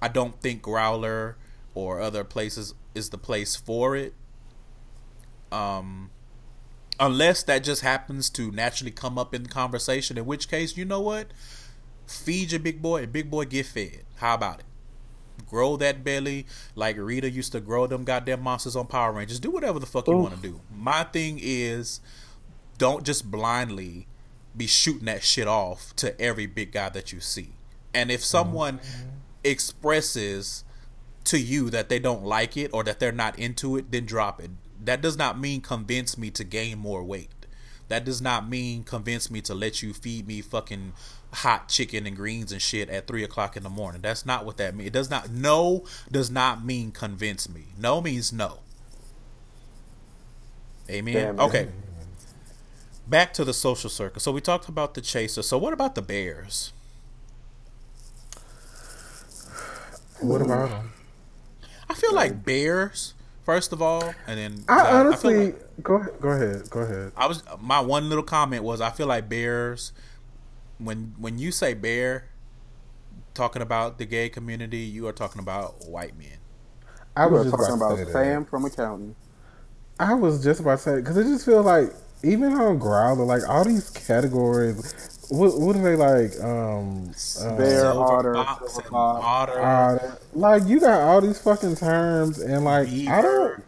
I don't think Growlr or other places is the place for it. Um unless that just happens to naturally come up in conversation, in which case, you know what? Feed your big boy and big boy get fed. How about it? Grow that belly like Rita used to grow them goddamn monsters on Power Rangers. Do whatever the fuck you want to do. My thing is don't just blindly be shooting that shit off to every big guy that you see. And if someone mm-hmm. expresses to you that they don't like it or that they're not into it, then drop it. That does not mean convince me to gain more weight. That does not mean convince me to let you feed me fucking hot chicken and greens and shit at three o'clock in the morning. That's not what that means. It does not. No does not mean convince me. No means no. Amen. Damn, okay. Back to the social circle. So we talked about the chaser. So what about the bears? What about them? I feel like bears, first of all, and then I feel honestly like- go ahead. Go ahead. Go ahead. I was my one little comment was I feel like bears when when you say bear talking about the gay community, you are talking about white men. I was were just talking about about to that. Sam from accounting. I was just about to say because it just feels like even on Growlr, like all these categories. What what are they like? Um, uh, Bear, Silver otter, fox silver otter, uh, like you got all these fucking terms, and like I don't.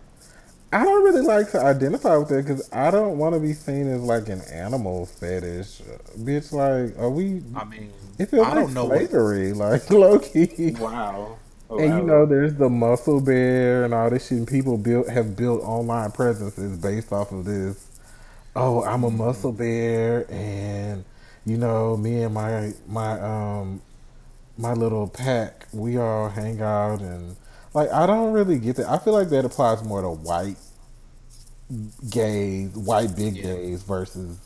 I don't really like to identify with it because I don't want to be seen as like an animal fetish, bitch. Like, are we? I mean, It feels I like don't know. What, slavery, like (laughs) Loki. Wow. Oh, And wow. you know, there's the muscle bear and all this shit. And people built have built online presences based off of this. Oh, I'm a muscle bear, and you know, me and my my um my little pack, we all hang out and like I don't really get that. I feel like that applies more to white gays, white big Yeah. gays versus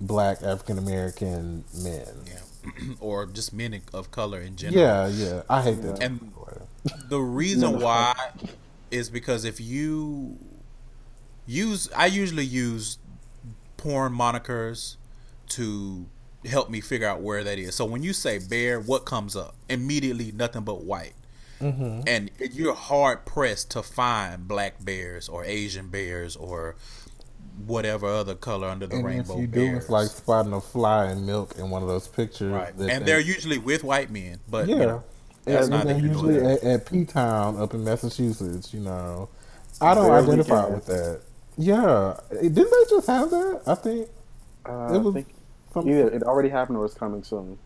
black African American men. yeah, (clears throat) or just men of color in general. Yeah, yeah. I hate that. And (laughs) the reason why is because if you use I usually use porn monikers to help me figure out where that is. So when you say bear, what comes up? Immediately nothing but white. Mm-hmm. And you're hard pressed to find black bears or Asian bears or whatever other color under the and rainbow if you do, bears. it's like spotting a fly in milk in one of those pictures. right. that And they- they're usually with white men, but yeah, you know, and that's not they're neither usually at, at P Town up in Massachusetts. You know, I don't Their identify with that. Yeah, didn't they just have that? I think Uh, it was I think something. either it already happened or it's coming soon.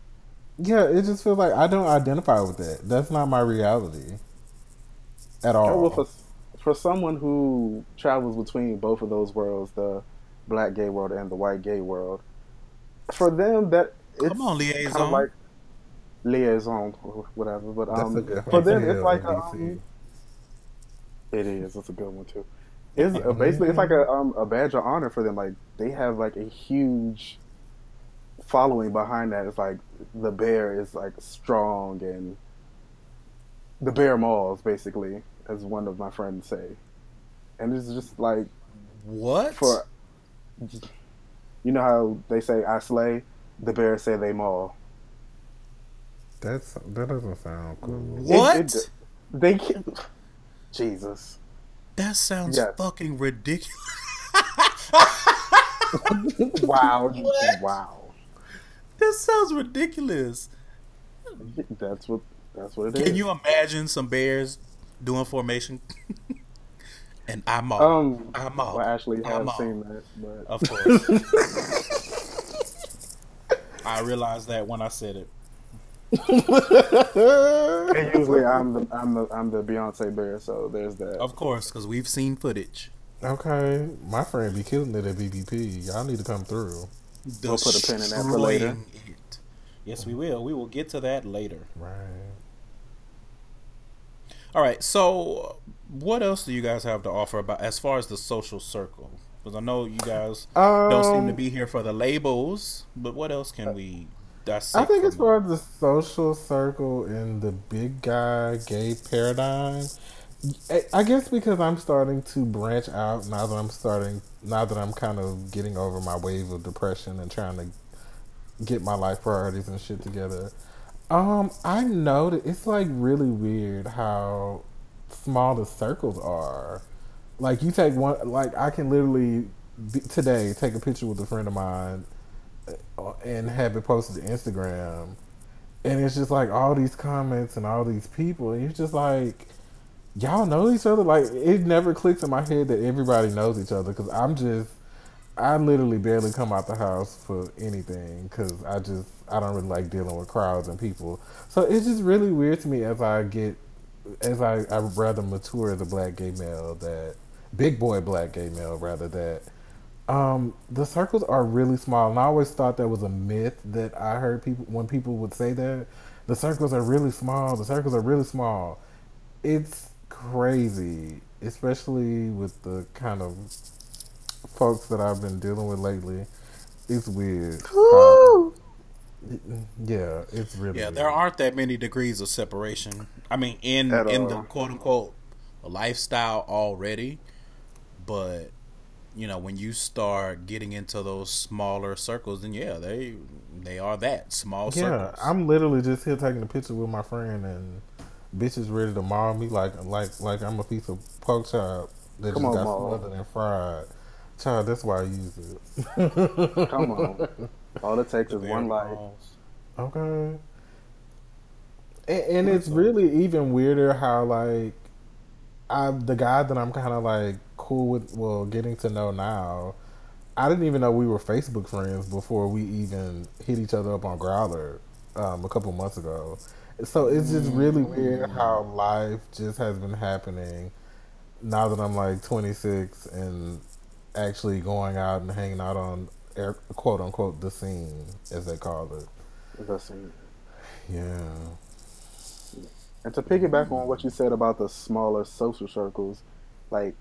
Yeah, it just feels like I don't identify with that. That's not my reality at Oh, all. well, for, for someone who travels between both of those worlds, the black gay world and the white gay world, for them that it's Come on, kind liaison. of like liaison or whatever. But um, for them, it's like a, um, it is. It's a good one too. It's (laughs) uh, basically it's like a um, a badge of honor for them. Like they have like a huge following behind that is like the bear is like strong and the bear mauls basically, as one of my friends say, and it's just like what? for you know how they say I slay, the bears say they maul. That's that doesn't sound cool. what? It- it- they can, Jesus. that sounds Yes. fucking ridiculous. (laughs) Wow. What? wow. That sounds ridiculous. That's what that's what it is. Can you imagine some bears doing formation? (laughs) and I'm all. um I'm all. well actually I'm have all. seen that, but Of course. (laughs) I realized that when I said it. and usually I'm the I'm the I'm the Beyonce bear, so there's that. Of course, because we've seen footage. okay, my friend be killing it at BBP. Y'all need to come through. We'll put a pin in that for later. It. Yes, we will. We will get to that later. Right. All right. So, what else do you guys have to offer about as far as the social circle? Because I know you guys don't seem to Um, be here for the labels, but what else can we dissect? I think from as far as the social circle in the big guy gay paradigm, I- guess because I'm starting to branch out now that I'm starting, now that I'm kind of getting over my wave of depression and trying to get my life priorities and shit together. Um, I know that it's like really weird how small the circles are. Like you take one, like I can literally today take a picture with a friend of mine uh, and have it posted to Instagram, and it's just like all these comments and all these people, and you're just like, y'all know each other. Like it never clicks in my head that everybody knows each other because I'm just, I literally barely come out the house for anything because I just I don't really like dealing with crowds and people. So it's just really weird to me as I get, as I I rather mature as a black gay male that big boy black gay male rather that Um, the circles are really small, and I always thought that was a myth that I heard people when people would say that the circles are really small. The circles are really small. It's crazy, especially with the kind of folks that I've been dealing with lately. It's weird. Uh, yeah, it's really Yeah, weird. there aren't that many degrees of separation. I mean, in At in all. the quote unquote lifestyle already, but you know, when you start getting into those smaller circles, then yeah, they they are that small Yeah, circles. I'm literally just here taking a picture with my friend, and bitches ready to maul me like like like I'm a piece of pork chop that Come just on, got smothered and fried. Child, that's why I use it. (laughs) Come on. All it takes is one life. Okay. And, and it's really even weirder how like I the guy that I'm kind of like cool with, well, getting to know now. I didn't even know we were Facebook friends before we even hit each other up on Growlr um, a couple months ago. So it's just really weird how life just has been happening now that I'm like 26 and actually going out and hanging out on air, quote unquote the scene as they call it. Listen, Yeah. And to piggyback on what you said about the smaller social circles, like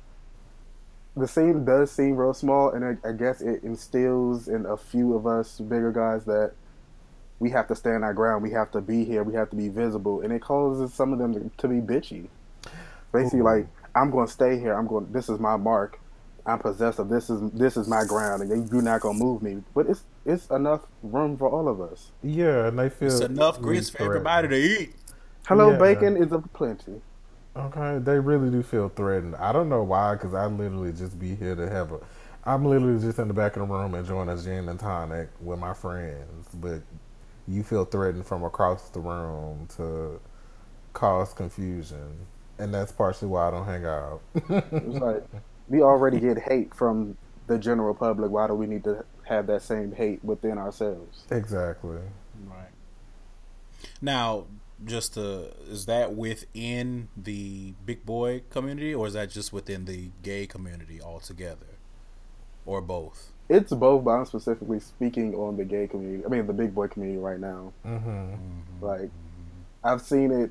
the scene does seem real small, and I, I guess it instills in a few of us bigger guys that we have to stand our ground, we have to be here, we have to be visible, and it causes some of them to, to be bitchy. Basically, Ooh. like I'm going to stay here. I'm going. This is my mark. I'm possessed of this is this is my ground, and you're not going to move me. But it's it's enough room for all of us. Yeah, and they feel It's enough grease for everybody to eat. Hello, Yeah. bacon is of plenty. Okay, they really do feel threatened. I don't know why, because I literally just be here to have a. I'm literally just in the back of the room enjoying a gin and tonic with my friends, but you feel threatened from across the room to cause confusion, and that's partially why I don't hang out. It's like we already get hate from the general public. Why do we need to have that same hate within ourselves? exactly. Right. Now, just to, is that within the big boy community, or is that just within the gay community altogether, or both? It's both, but I'm specifically speaking on the gay community. I mean, the big boy community right now. hmm Like, I've seen it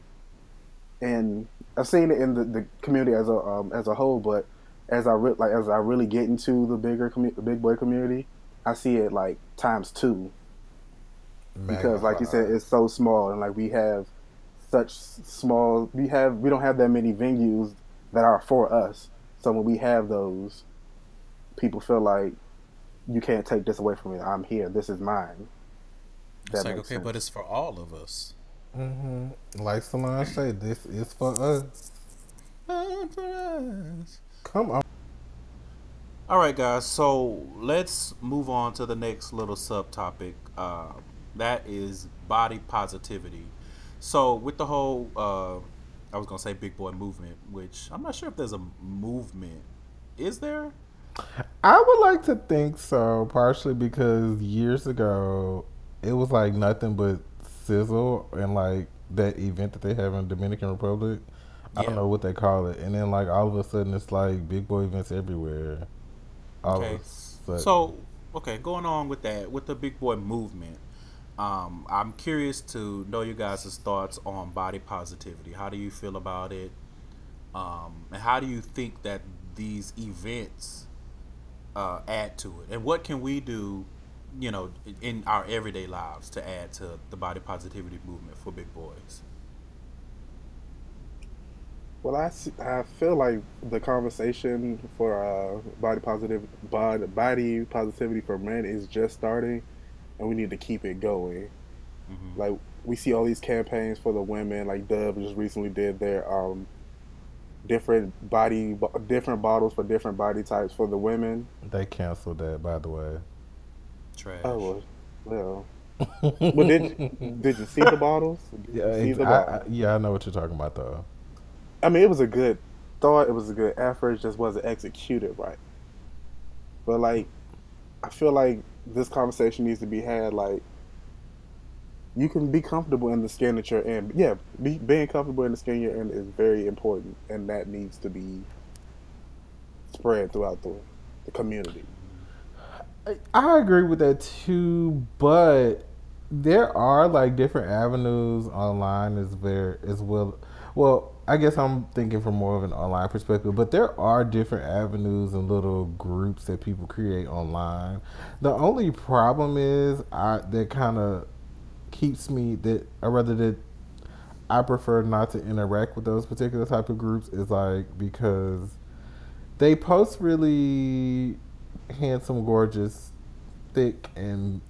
in I've seen it in the, the community as a um, as a whole, but as I re- like as I really get into the bigger commu- the big boy community, I see it like times two because, like you said, it's so small, and like we have such small. We have we don't have that many venues that are for us. So when we have those, people feel like you can't take this away from me. I'm here. This is mine. It's That like makes okay, sense. but it's for all of us. hmm Like Solange said, this is for us. Come on. All right, guys. So let's move on to the next little subtopic. Uh, that is body positivity. So with the whole, uh, I was gonna say big boy movement, which I'm not sure if there's a movement. Is there? I would like to think so, partially because years ago it was like nothing but sizzle and like that event that they have in Dominican Republic. I don't know what they call it, and then like all of a sudden it's like big boy events everywhere. All Okay. So, okay, going on with that, with the big boy movement, um, I'm curious to know you guys' thoughts on body positivity. How do you feel about it? Um, and how do you think that these events uh, add to it? And what can we do, you know, in our everyday lives to add to the body positivity movement for big boys? Well, I, I feel like the conversation for uh, body positive body, body positivity for men is just starting, and we need to keep it going. Mhm. Like we see all these campaigns for the women. Like Dove just recently did their um, different body different bottles for different body types for the women. they canceled that, by the way. Trash. Oh well, well. (laughs) But did did you see the bottles? Did Yeah, you see ex- the I, I, yeah, I know what you're talking about though. I mean, it was a good thought. It was a good effort. It just wasn't executed right. But like, I feel like this conversation needs to be had. Like, you can be comfortable in the skin that you're in. Yeah, be, being comfortable in the skin you're in is very important, and that needs to be spread throughout the, the community. I agree with that too, but there are like different avenues online as there as well. Well, I guess I'm thinking from more of an online perspective, but there are different avenues and little groups that people create online. The only problem is I that kind of keeps me that or rather that I prefer not to interact with those particular type of groups is like because they post really handsome, gorgeous, thick, and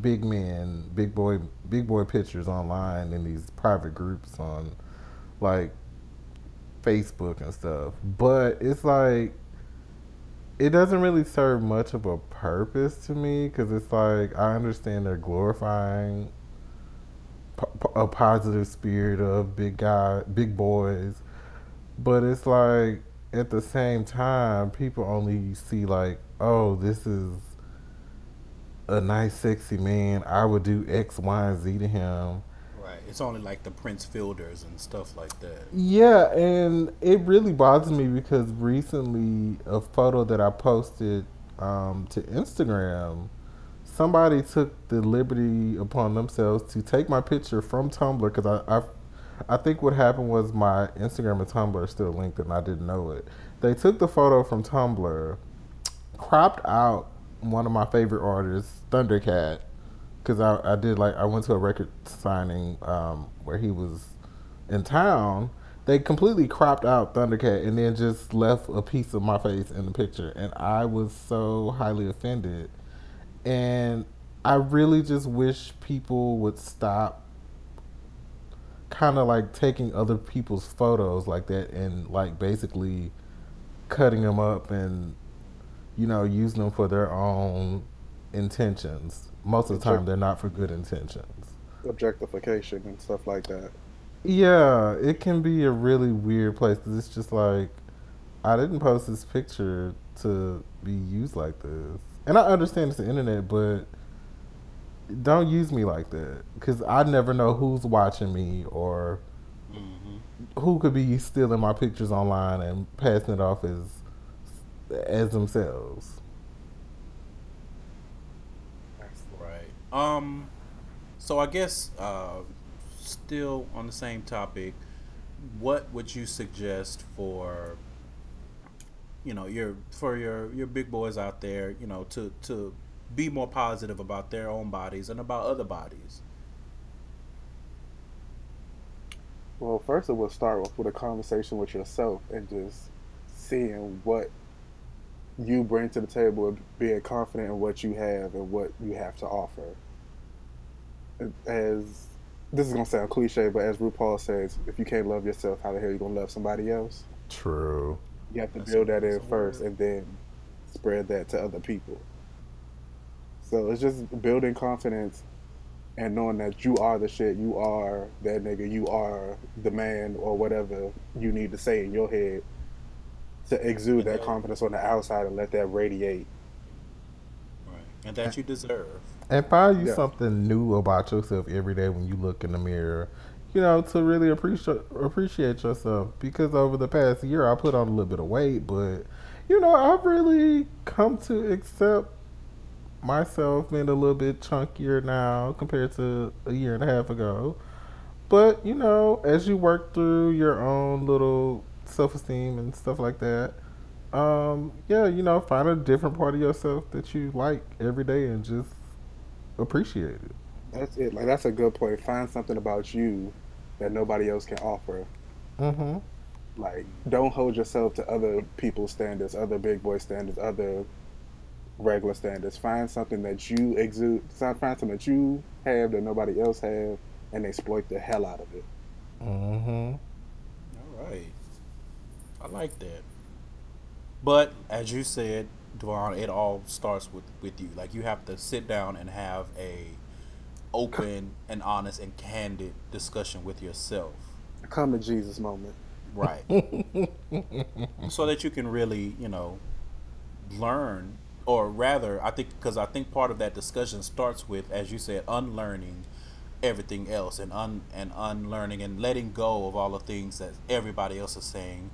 big men, big boy, big boy pictures online in these private groups on like Facebook and stuff. But it's like it doesn't really serve much of a purpose to me because it's like I understand they're glorifying a positive spirit of big guy, big boys, but it's like at the same time, people only see like, oh, this is a nice, sexy man. I would do X, Y, and Z to him. It's only like the Prince Fielders and stuff like that. Yeah, and it really bothers me because recently a photo that I posted um, to Instagram, somebody took the liberty upon themselves to take my picture from Tumblr because I, I I think what happened was my Instagram and Tumblr are still linked and I didn't know it. They took the photo from Tumblr, cropped out one of my favorite artists, Thundercat, because I, I did like I went to a record signing um, where he was in town. They completely cropped out Thundercat and then just left a piece of my face in the picture, and I was so highly offended. And I really just wish people would stop kind of like taking other people's photos like that and like basically cutting them up and you know using them for their own intentions. Most of the time, they're not for good intentions. Objectification and stuff like that. Yeah, it can be a really weird place because it's just like I didn't post this picture to be used like this, and I understand it's the internet, but don't use me like that because I never know who's watching me or mm-hmm. who could be stealing my pictures online and passing it off as as themselves. Right. Um. So I guess uh, still on the same topic, what would you suggest for you know your for your your big boys out there you know to to be more positive about their own bodies and about other bodies? Well, first it will start with, with a conversation with yourself and just seeing what you bring to the table and being confident in what you have and what you have to offer. As this is gonna sound cliche, but as RuPaul says, if you can't love yourself, how the hell are you gonna love somebody else? True. You have to That's build that in first and then spread that to other people. So it's just building confidence and knowing that you are the shit, you are that nigga, you are the man or whatever you need to say in your head to exude that confidence on the outside and let that radiate. Right. And that you deserve. And find you yeah. something new about yourself every day when you look in the mirror. You know, to really appreciate appreciate yourself. Because over the past year I put on a little bit of weight, but you know, I've really come to accept myself being a little bit chunkier now compared to a year and a half ago. But, you know, as you work through your own little self esteem and stuff like that, um, yeah, you know, find a different part of yourself that you like every day and just appreciate it. That's it. Like that's a good point. Find something about you that nobody else can offer. Mm-hmm. Like, don't hold yourself to other people's standards, other big boy standards, other regular standards. Find something that you exude. Find something that you have that nobody else have, and exploit the hell out of it. Mm-hmm. All right. I like that. But as you said, Devon, it all starts with with you. Like you have to sit down and have a open and honest and candid discussion with yourself. Come to Jesus moment. Right. (laughs) so that you can really, you know, learn or rather, I think because I think part of that discussion starts with, as you said, unlearning everything else and un and unlearning and letting go of all the things that everybody else is saying,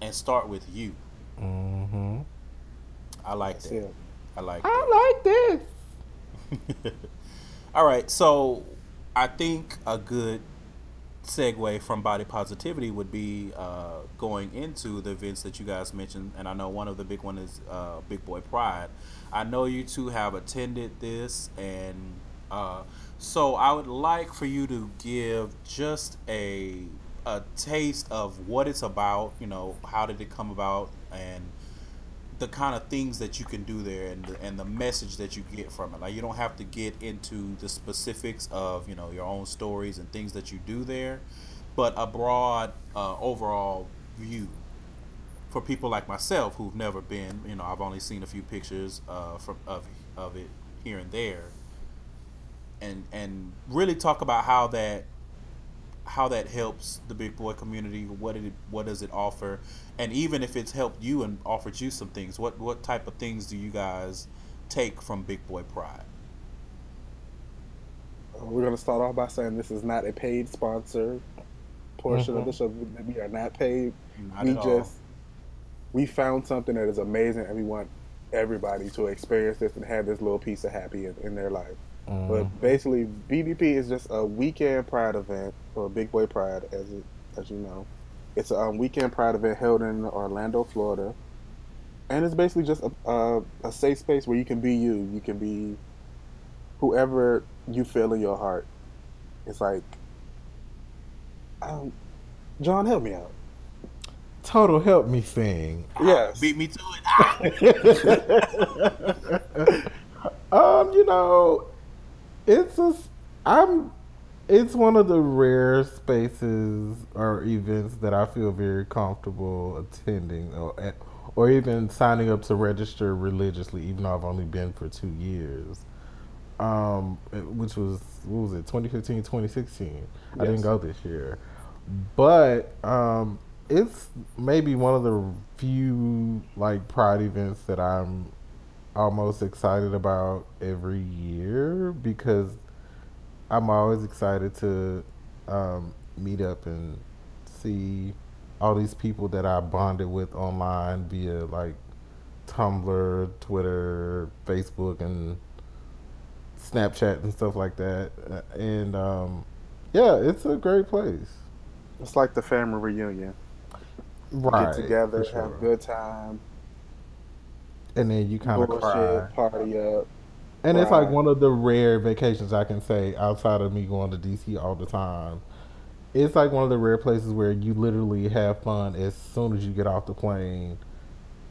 and start with you. Mm-hmm. I like That's that. It. I like. I like this. (laughs) All right, so I think a good segue from body positivity would be uh, going into the events that you guys mentioned, and I know one of the big one is uh, Big Boy Pride. I know you two have attended this, and uh, so I would like for you to give just a a taste of what it's about. You know, how did it come about, and the kind of things that you can do there and the, and the message that you get from it. Like you don't have to get into the specifics of you know your own stories and things that you do there, but a broad uh, overall view for people like myself who've never been. You know, I've only seen a few pictures uh, from of of it here and there, and and really talk about how that how that helps the big boy community. What it what does it offer? And even if it's helped you and offered you some things, what what type of things do you guys take from Big Boy Pride? We're gonna start off by saying this is not a paid sponsor portion mm-hmm. of the show. We are not paid. Not we just all. we found something that is amazing, and we want everybody to experience this and have this little piece of happy in, in their life. Mm. But basically, BBP is just a weekend Pride event or Big Boy Pride, as it, as you know. It's a um, weekend Pride event held in Orlando, Florida, and it's basically just a, a, a safe space where you can be you. You can be whoever you feel in your heart. It's like, um, John, help me out. Total help me thing. Yes. Beat me to it. (laughs) (laughs) um, you know, it's a I'm it's one of the rare spaces or events that I feel very comfortable attending or or even signing up to register religiously even though I've only been for 2 years. Um which was what was it 2015 2016. Yes. I didn't go this year. But um it's maybe one of the few like pride events that I'm almost excited about every year because I'm always excited to um, meet up and see all these people that I bonded with online via like Tumblr, Twitter, Facebook, and Snapchat and stuff like that. And um, yeah, it's a great place. It's like the family reunion. Right. Get together, sure. have a good time and then you kind of cry, party up. And cry. it's like one of the rare vacations I can say outside of me going to DC all the time. It's like one of the rare places where you literally have fun as soon as you get off the plane,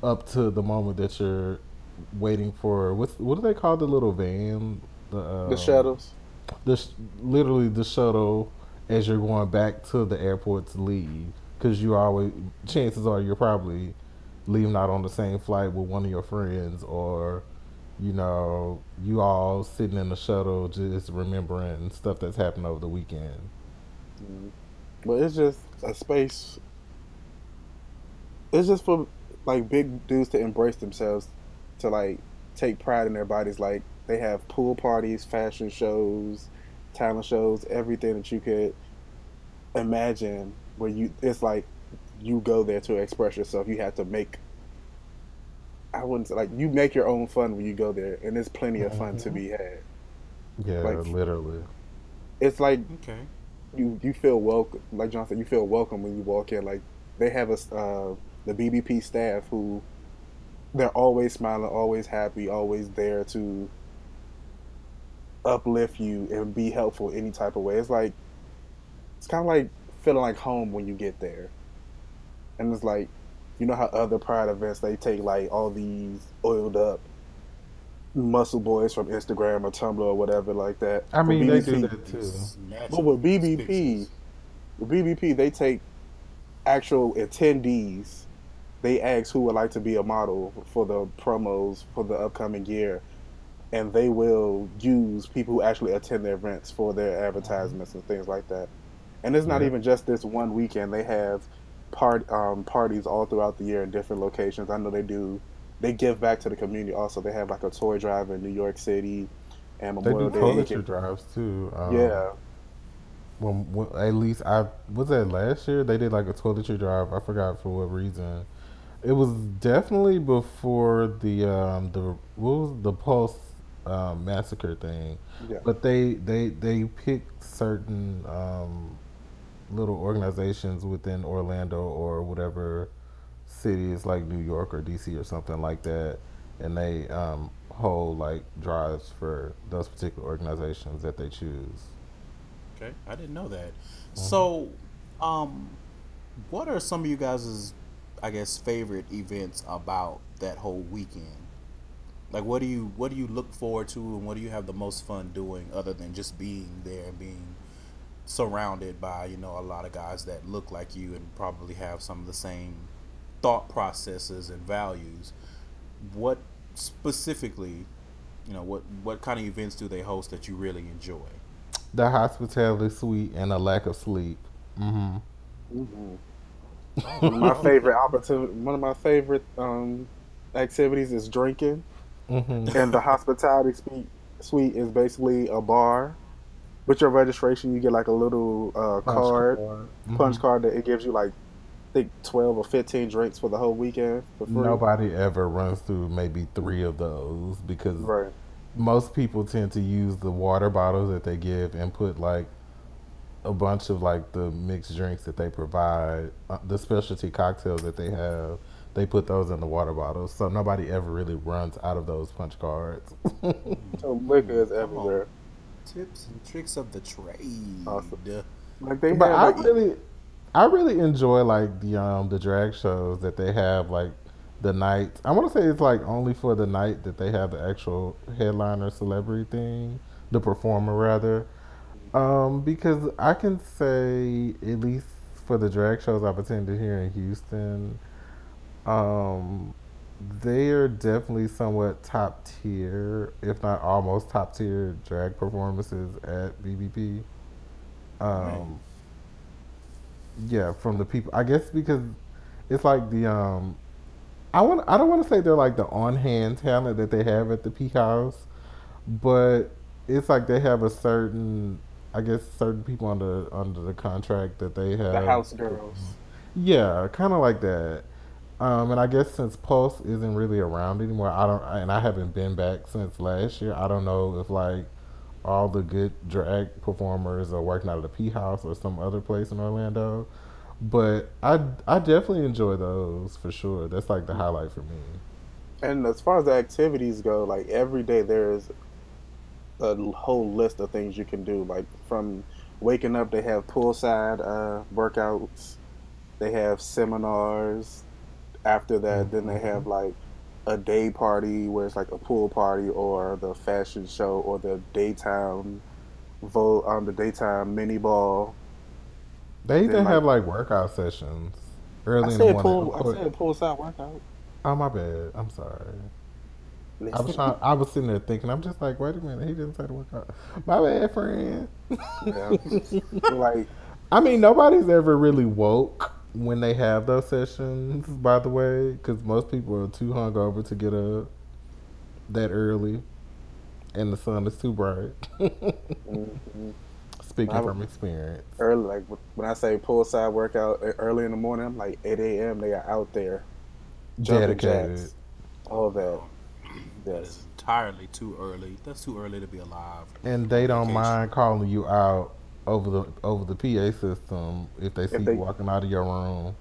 up to the moment that you're waiting for what's what do they call the little van? The um, the shuttles. The literally the shuttle as you're going back to the airport to leave because you always chances are you're probably leaving out on the same flight with one of your friends or you know you all sitting in the shuttle just remembering stuff that's happened over the weekend. But it's just a space it's just for like big dudes to embrace themselves to like take pride in their bodies. Like they have pool parties fashion shows talent shows everything that you could imagine where you it's like you go there to express yourself. You have to make. I wouldn't say, like you make your own fun when you go there, and there's plenty of fun mm-hmm. to be had. Yeah, like, literally. It's like okay. you you feel welcome. Like John said, you feel welcome when you walk in. Like they have a uh, the BBP staff who they're always smiling, always happy, always there to uplift you and be helpful any type of way. It's like it's kind of like feeling like home when you get there and it's like, you know how other Pride events they take like all these oiled up muscle boys from Instagram or Tumblr or whatever like that. I mean, BBP, they do that too. But with BBP, with BBP, they take actual attendees. They ask who would like to be a model for the promos for the upcoming year, and they will use people who actually attend their events for their advertisements and things like that. And it's not yeah. even just this one weekend. They have part um, parties all throughout the year in different locations. I know they do. They give back to the community. Also, they have like a toy drive in New York City, and Memorial they do Day. drives too. Um, yeah. When, when, at least I was that last year they did like a toiletry drive. I forgot for what reason. It was definitely before the um the what was the Pulse um, massacre thing, Yeah. but they they they picked certain um little organizations within Orlando or whatever cities like New York or DC or something like that, and they um hold like drives for those particular organizations that they choose. Okay, I didn't know that. So, um, what are some of you guys' I guess favorite events about that whole weekend? Like, what do you what do you look forward to, and what do you have the most fun doing, other than just being there and being surrounded by you know a lot of guys that look like you and probably have some of the same thought processes and values. What specifically, you know, what what kind of events do they host that you really enjoy? The hospitality suite and a lack of sleep. hmm Mhm. one of my favorite opportunity, one of my favorite um, activities is drinking, hmm and the hospitality suite, suite is basically a bar. With your registration, you get like a little uh, card, punch card that it gives you like, I think twelve or fifteen drinks for the whole weekend for free. Nobody ever runs through maybe three of those because Right. most people tend to use the water bottles that they give and put like a bunch of like the mixed drinks that they provide, uh, the specialty cocktails that they have. They put those in the water bottles, so nobody ever really runs out of those punch cards. (laughs) So liquor is everywhere. Tips and tricks of the trade. Awesome. Like they but I have like, really, I really enjoy like the um the drag shows that they have like the night. I want to say it's like only for the night that they have the actual headliner celebrity thing, the performer rather. Um, because I can say at least for the drag shows I've attended here in Houston, um, they are definitely somewhat top tier, if not almost top tier drag performances at BBP. Um, yeah, from the people, I guess because it's like the um, I want I don't want to say they're like the on hand talent that they have at the P House, but it's like they have a certain, I guess, certain people under under the contract that they have. the house girls. Yeah, kind of like that. Um, and I guess since Pulse isn't really around anymore, I don't, and I haven't been back since last year. I don't know if like all the good drag performers are working out of the P House or some other place in Orlando. But I, I definitely enjoy those for sure. That's like the highlight for me. And as far as the activities go, like every day there's a whole list of things you can do. Like from waking up, they have poolside uh, workouts. They have seminars. After that, then they have like a day party where it's like a pool party or the fashion show or the daytime vote um the daytime mini ball. They even like- have like workout sessions I early in the said morning. pool. I said poolside workout. Oh my bad. I'm sorry. I was trying. I was sitting there thinking. I'm just like, wait a minute. He didn't say the workout. My bad, friend. (laughs) Yeah. like I mean, nobody's ever really woke when they have those sessions. By the way, because most people are too hungover to get up that early, and the sun is too bright. mhm. (laughs) Speaking I- from experience. early, like when I say poolside workout early in the morning, I'm like 8 a.m. They are out there, jumping Dedicated. jacks, all that. That Yes, is entirely too early. That's too early to be alive. and they don't mind calling you out over the over the PA system if they see they- you walking out of your room.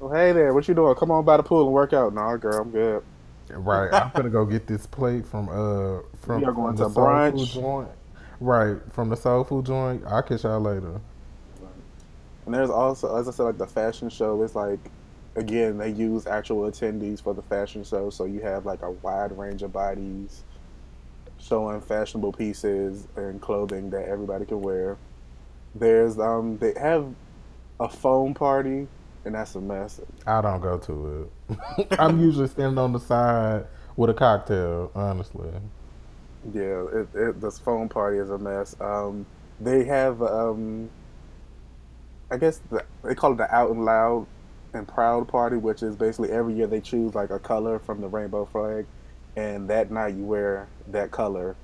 well, hey there, what you doing? Come on by the pool and work out. Nah, girl, I'm good. Right, I'm gonna go get this plate from uh from, are going from the to soul food joint. Right from the soul food joint. I'll catch y'all later. And there's also, as I said, like the fashion show is like, again, they use actual attendees for the fashion show, so you have like a wide range of bodies showing fashionable pieces and clothing that everybody can wear. There's um, they have a foam party, and that's a mess. I don't go to it. (laughs) I'm usually standing on the side with a cocktail. Honestly, Yeah, it, it, this foam party is a mess. Um, they have, um, I guess the, they call it the Out and Loud and Proud party, which is basically every year they choose like a color from the rainbow flag, and that night you wear that color.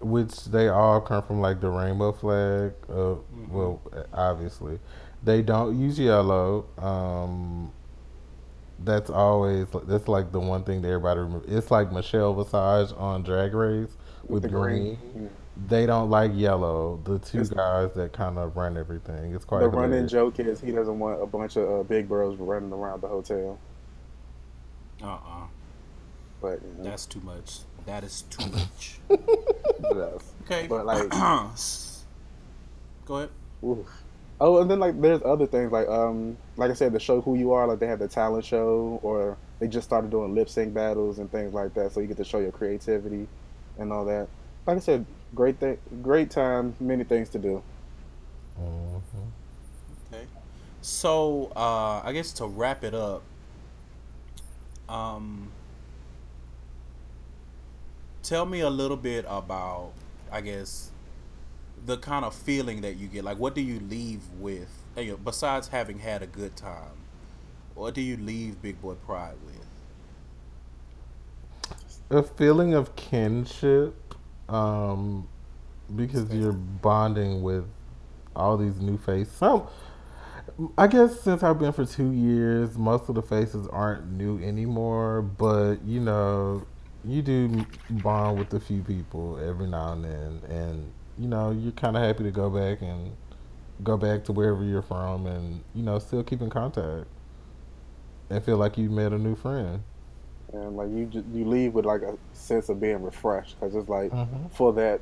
Which they all come from like the rainbow flag. Uh, Well, obviously, they don't use yellow. Um, that's always that's like the one thing that everybody remember. It's like Michelle Visage on Drag Race with, the green. green. They don't like yellow. The two It's- guys that kind of run everything. It's quite The running joke is he doesn't want a bunch of uh, big bros running around the hotel. Uh uh But you know, That's too much. That is too (laughs) much. yes. Okay. But, like- (clears throat) Go ahead. Oof. Oh, and then like there's other things like um like I said the show Who You Are like they have the talent show or they just started doing lip sync battles and things like that so you get to show your creativity and all that. Like I said, great thing, great time, many things to do. Mhm. Okay. So, uh, I guess to wrap it up, um, tell me a little bit about, I guess, the kind of feeling that you get. Like, what do you leave with? You know, besides having had a good time, what do you leave Big Boy Pride with? a feeling of kinship um because you're bonding with all these new faces some i guess since i've been for two years most of the faces aren't new anymore but you know you do bond with a few people every now and then and you know you're kind of happy to go back and go back to wherever you're from and you know still keep in contact and feel like you met a new friend And like you you leave with like a sense of being refreshed because it's like Mhm. for that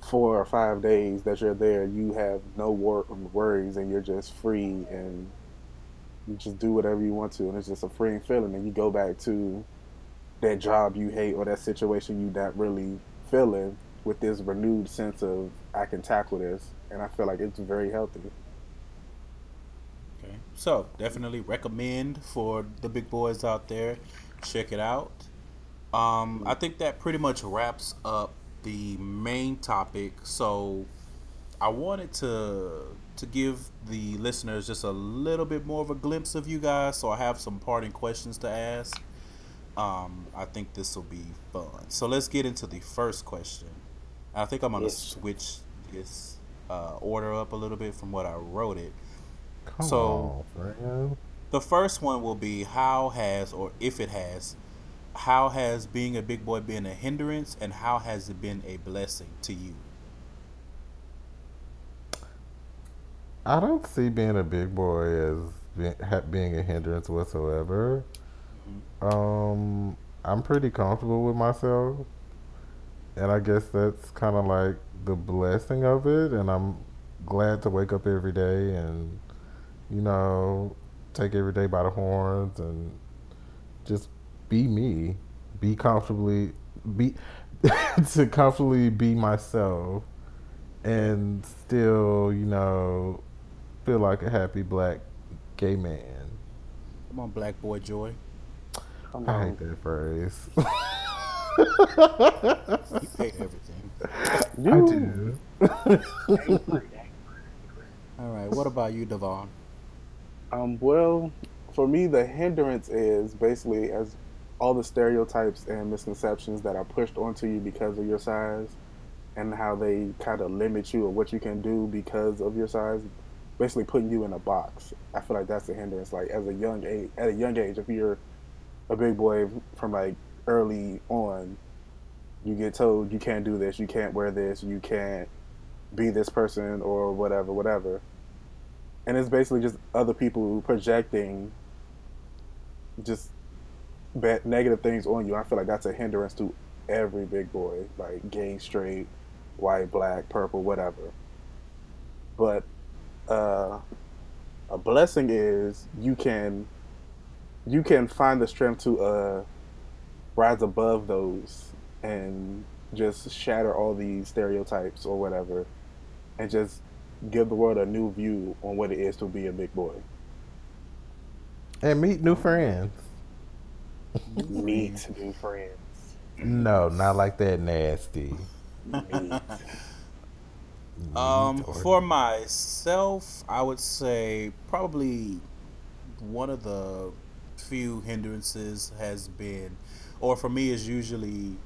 four or five days that you're there, you have no wor- worries and you're just free and you just do whatever you want to, and it's just a freeing feeling. And you go back to that job you hate or that situation you not really feeling with this renewed sense of I can tackle this, and I feel like it's very healthy. Okay. So definitely recommend for the big boys out there. Check it out. Um, I think that pretty much wraps up the main topic. So I wanted to to give the listeners just a little bit more of a glimpse of you guys. So I have some parting questions to ask. Um, I think this will be fun. So let's get into the first question. I think I'm gonna Yes. switch this uh, order up a little bit from what I wrote it. Come So- on. The first one will be how has or if it has, how has being a big boy been a hindrance and how has it been a blessing to you? I don't see being a big boy as being a hindrance whatsoever. Um, I'm pretty comfortable with myself, and I guess that's kind of like the blessing of it. And I'm glad to wake up every day and, you know, take every day by the horns and just be me, be comfortably, be (laughs) to comfortably be myself, and still, you know, feel like a happy black gay man. Come on, Black Boy Joy. Come I on. hate that phrase. (laughs) You hate everything. I do. All right. What about you, Devon? Um, well, for me, the hindrance is basically as all the stereotypes and misconceptions that are pushed onto you because of your size, and how they kind of limit you or what you can do because of your size, basically putting you in a box. I feel like that's a hindrance. Like as a young age, at a young age, if you're a big boy from like early on, you get told you can't do this, you can't wear this, you can't be this person or whatever, whatever and it's basically just other people projecting just bad, negative things on you. I feel like that's a hindrance to every big boy, like gay, straight, white, black, purple, whatever. But uh, a blessing is you can you can find the strength to uh, rise above those and just shatter all these stereotypes or whatever, and just give the world a new view on what it is to be a big boy. and meet new friends. Meet new friends. No, not like that nasty. Meet. Um, for myself, I would say probably one of the few hindrances has been, or for me, is usually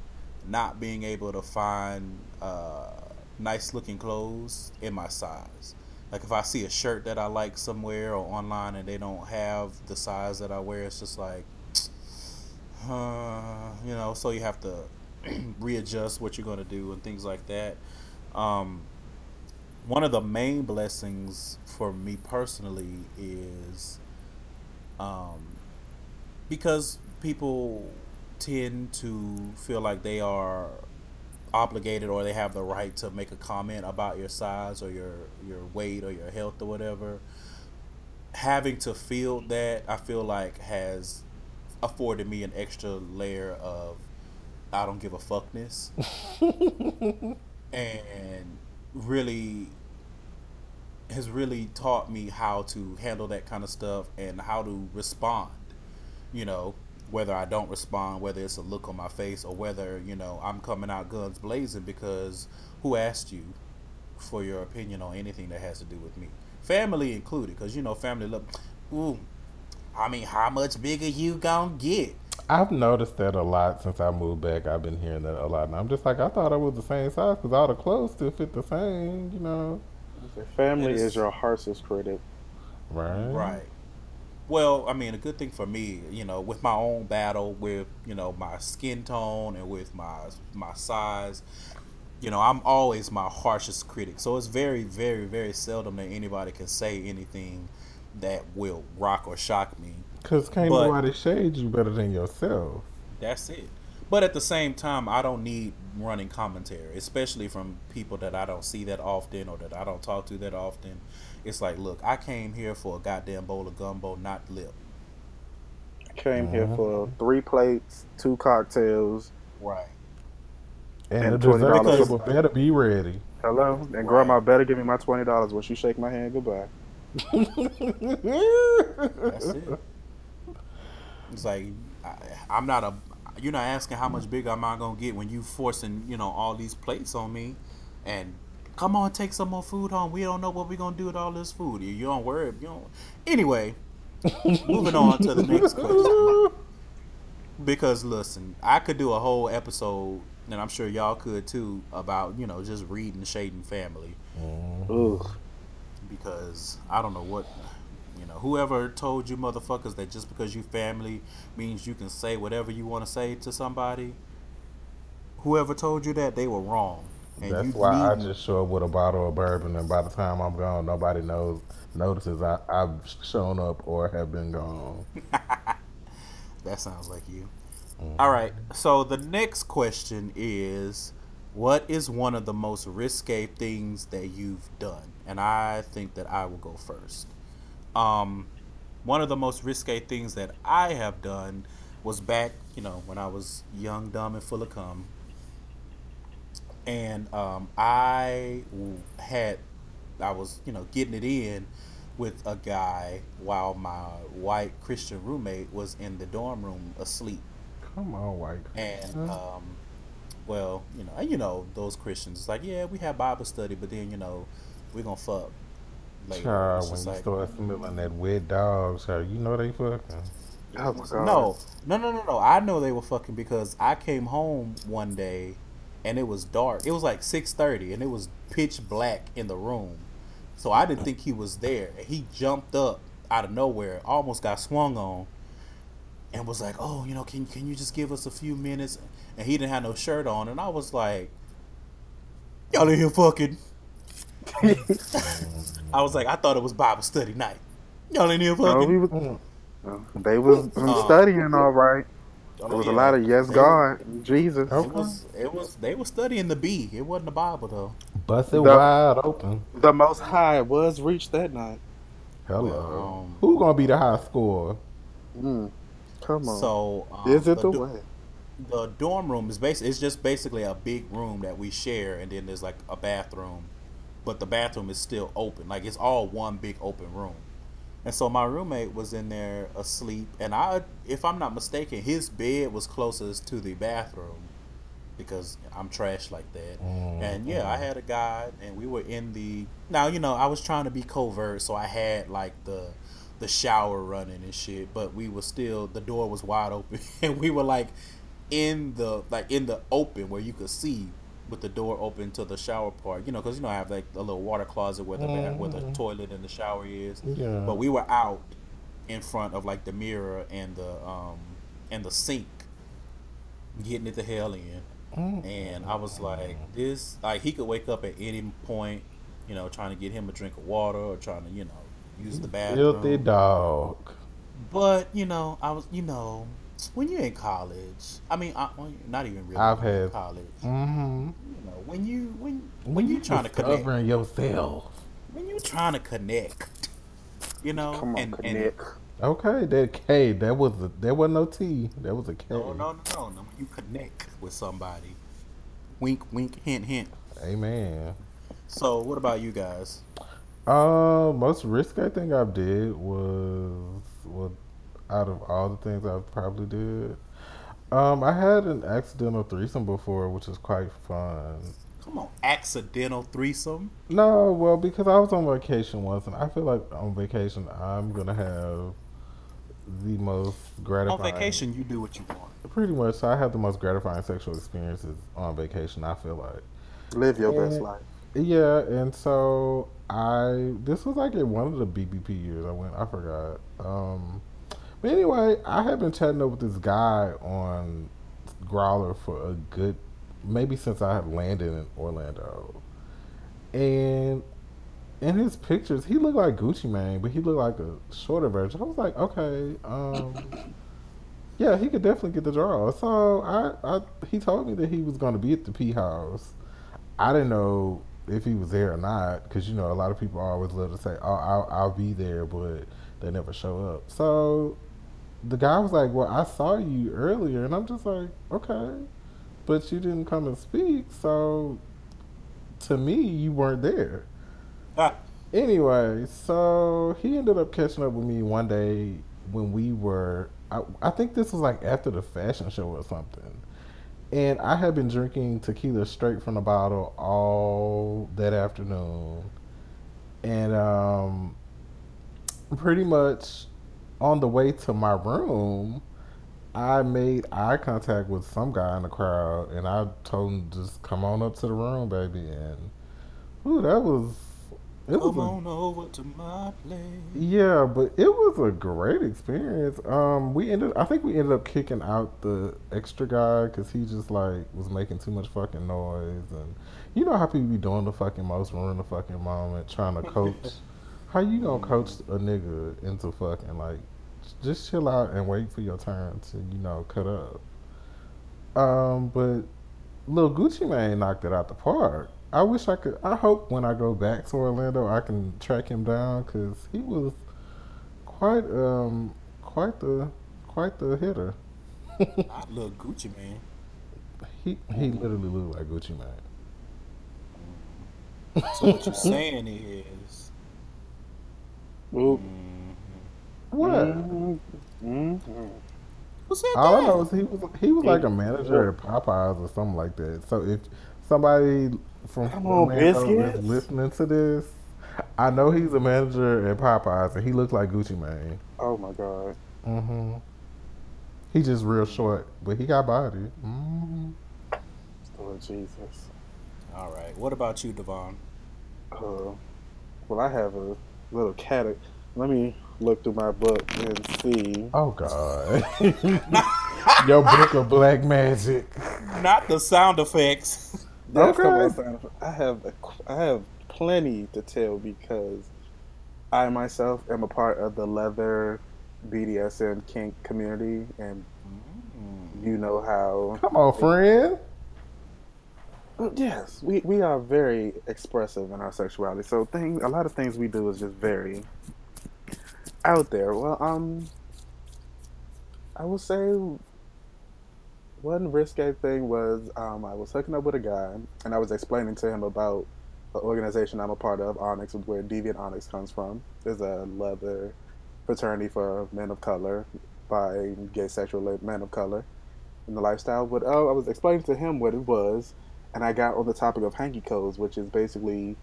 not being able to find uh, nice looking clothes in my size. Like if I see a shirt that I like somewhere or online and they don't have the size that I wear, it's just like, (sniffs) uh, you know. So you have to (clears throat) readjust what you're gonna do and things like that. Um, one of the main blessings for me personally is um, because people tend to feel like they are obligated or they have the right to make a comment about your size or your your weight or your health or whatever having to feel that i feel like has afforded me an extra layer of i don't give a fuckness. (laughs) And really has really taught me how to handle that kind of stuff and how to respond you know whether I don't respond, whether it's a look on my face, or whether you know I'm coming out guns blazing because who asked you for your opinion on anything that has to do with me, family included, because you know family look, ooh, I mean, how much bigger you gonna get? I've noticed that a lot since I moved back. I've been hearing that a lot, and I'm just like, I thought I was the same size because all the clothes still fit the same, you know. Family is your harshest critic. Right. Right. Well, I mean, a good thing for me, you know, with my own battle with, you know, my skin tone and with my my size, you know, I'm always my harshest critic. So it's very, very, very seldom that anybody can say anything that will rock or shock me. Because can't But- nobody shade you better than yourself. That's it. But at the same time, I don't need running commentary, especially from people that I don't see that often or that I don't talk to that often. It's like, look, I came here for a goddamn bowl of gumbo, not lip. I came here Mhm. for three plates, two cocktails. Right. And, And the dessert $20 table better be ready. Hello, and grandma better give me my twenty dollars when she shake my hand goodbye. That's it. It's like I, I'm not a. You're not asking how much bigger am I gonna get when you forcing you know all these plates on me, and come on take some more food home. We don't know what we're gonna do with all this food. You, you don't worry. You don't. Anyway, moving on to the next question. Because listen, I could do a whole episode, and I'm sure y'all could too, about you know just reading shading family mm-hmm. Ugh. because I don't know what you know. Whoever told you motherfuckers that just because you family means you can say whatever you want to say to somebody. Whoever told you that they were wrong. And That's why I just show up with a bottle of bourbon, and by the time I'm gone, nobody knows notices I, I've shown up or have been gone. (laughs) That sounds like you. All right. So the next question is what is one of the most risque things that you've done? And I think that I will go first. Um one of the most risque things that I have done was back, you know, when I was young, dumb, and full of cum. And um, I w- had, I was, you know, getting it in with a guy while my white Christian roommate was in the dorm room asleep. Come on, white. And um, well, you know, and you know those Christians. It's like, yeah, we have Bible study, but then you know, we're gonna fuck later. It's Child, when you like, start smelling that wet dog, child, you know they fucking. Oh my god. no, no, no, no, no. I know they were fucking because I came home one day, and it was dark. It was like six thirty, and it was pitch black in the room. So I didn't think he was there. He jumped up out of nowhere, almost got swung on, and was like, "Oh, you know, can can you just give us a few minutes?" And he didn't have no shirt on, and I was like, "Y'all in here fucking?" (laughs) I was like, I thought it was Bible study night. Y'all in here No, fucking? we was, no, they was Oh. studying all right. There was yeah. a lot of yes, They- God, Jesus. Okay. It was. It was. They were studying the B. It wasn't the Bible though. Bust it The- wide open. The Most High was reached that night. Hello. Well, um, Who gonna be the high scorer? Mm. Come on. So um, is it the do- way? the dorm room is basically it's just basically a big room that we share, and then there's like a bathroom, but the bathroom is still open. Like it's all one big open room. And so my roommate was in there asleep, and I, if I'm not mistaken, his bed was closest to the bathroom because I'm trash like that. Mm, and yeah, mm. I had a guy, and we were in the. Now you know I was trying to be covert, so I had like the the shower running and shit, but we were still the door was wide open, (laughs) and we were like in the like in the open where you could see with the door open to the shower part. You know, because you know I have like a little water closet where the bath, where the Mhm. toilet and the shower is. Yeah. But we were out in front of like the mirror and the um and the sink, getting it the hell in. Mm. And I was like, this like he could wake up at any point, you know, trying to get him a drink of water or trying to you know use the bathroom. Filthy dog. But you know, I was you know when you're in college. I mean, I, not even really. I've when you're in had- college. Mm-hmm. You know, when you when when you trying to connect, Discovering yourself. when you trying to connect, you know, Come on, and, and connect. Okay, that K, that was a, there was no T, that was a K. no, no, no, no, no, you connect with somebody. Wink, wink, hint, hint. Amen. So, what about you guys? Uh, most risky thing I did was well, out of all the things I probably did. Um, I had an accidental threesome before, which was quite fun. Come on, accidental threesome. No, well, because I was on vacation once, and I feel like on vacation I'm gonna have the most gratifying. On vacation, you do what you want. Pretty much, so I have the most gratifying sexual experiences on vacation. I feel like. Live your best life. Yeah, and so I this was like in one of the BBP years I went. I forgot. Um, but anyway, I have been chatting up with this guy on Growlr for a good maybe since I had landed in Orlando, and in his pictures he looked like Gucci Mane, but he looked like a shorter version. I was like, okay, um. (coughs) Yeah, he could definitely get the draw. So I, I, he told me that he was going to be at the P House. I didn't know if he was there or not because you know a lot of people always love to say, "Oh, I'll, I'll be there," but they never show up. So the guy was like, "Well, I saw you earlier," and I'm just like, "Okay, but you didn't come and speak, so to me, you weren't there." Ah, Anyway, so he ended up catching up with me one day when we were. I, I think this was like after the fashion show or something. And I had been drinking tequila straight from the bottle all that afternoon. And um, pretty much on the way to my room, I made eye contact with some guy in the crowd. And I told him, just come on up to the room, baby. And ooh, that was. It was a on over to my place. yeah, but it was a great experience. Um, we ended. I think we ended up kicking out the extra guy because he just like was making too much fucking noise, and you know how people be doing the fucking most, ruin the fucking moment, trying to coach. (laughs) how you gonna coach a nigga into fucking like? Just chill out and wait for your turn to you know cut up. Um, but Lil Gucci Mane knocked it out the park. I wish I could. I hope when I go back to Orlando, I can track him down because he was quite, um, quite the, quite the hitter. (laughs) Love Gucci man. he he literally looked like Gucci Mane. So what you're saying is, Oop. mm, What? Mhm. Mhm. who said All I know is he was he was like a manager at Popeyes or something like that. So if somebody from Come on, Orlando is listening to this, I know he's a manager at Popeyes and he looked like Gucci Mane. Oh my god. hmm He just real short, but he got body. hmm Lord Jesus. All right. What about you, Devon? Uh, well, I have a little cat. Let me look through my book and see. Oh God, (laughs) your book of black magic. Not the sound effects. That's Okay. okay. Sign. I have a, I have plenty to tell because I myself am a part of the leather BDSM kink community, and mm. you know how. Come on, friend. Yes, we, we are very expressive in our sexuality. So thing a lot of things we do is just very out there. Well, um, I will say one risque thing was um, I was hooking up with a guy and I was explaining to him about the organization I'm a part of, Onyx, where Deviant Onyx comes from. There's a leather fraternity for men of color by gay sexual men of color in the lifestyle. But oh, I was explaining to him what it was, and I got on the topic of hanky codes, which is basically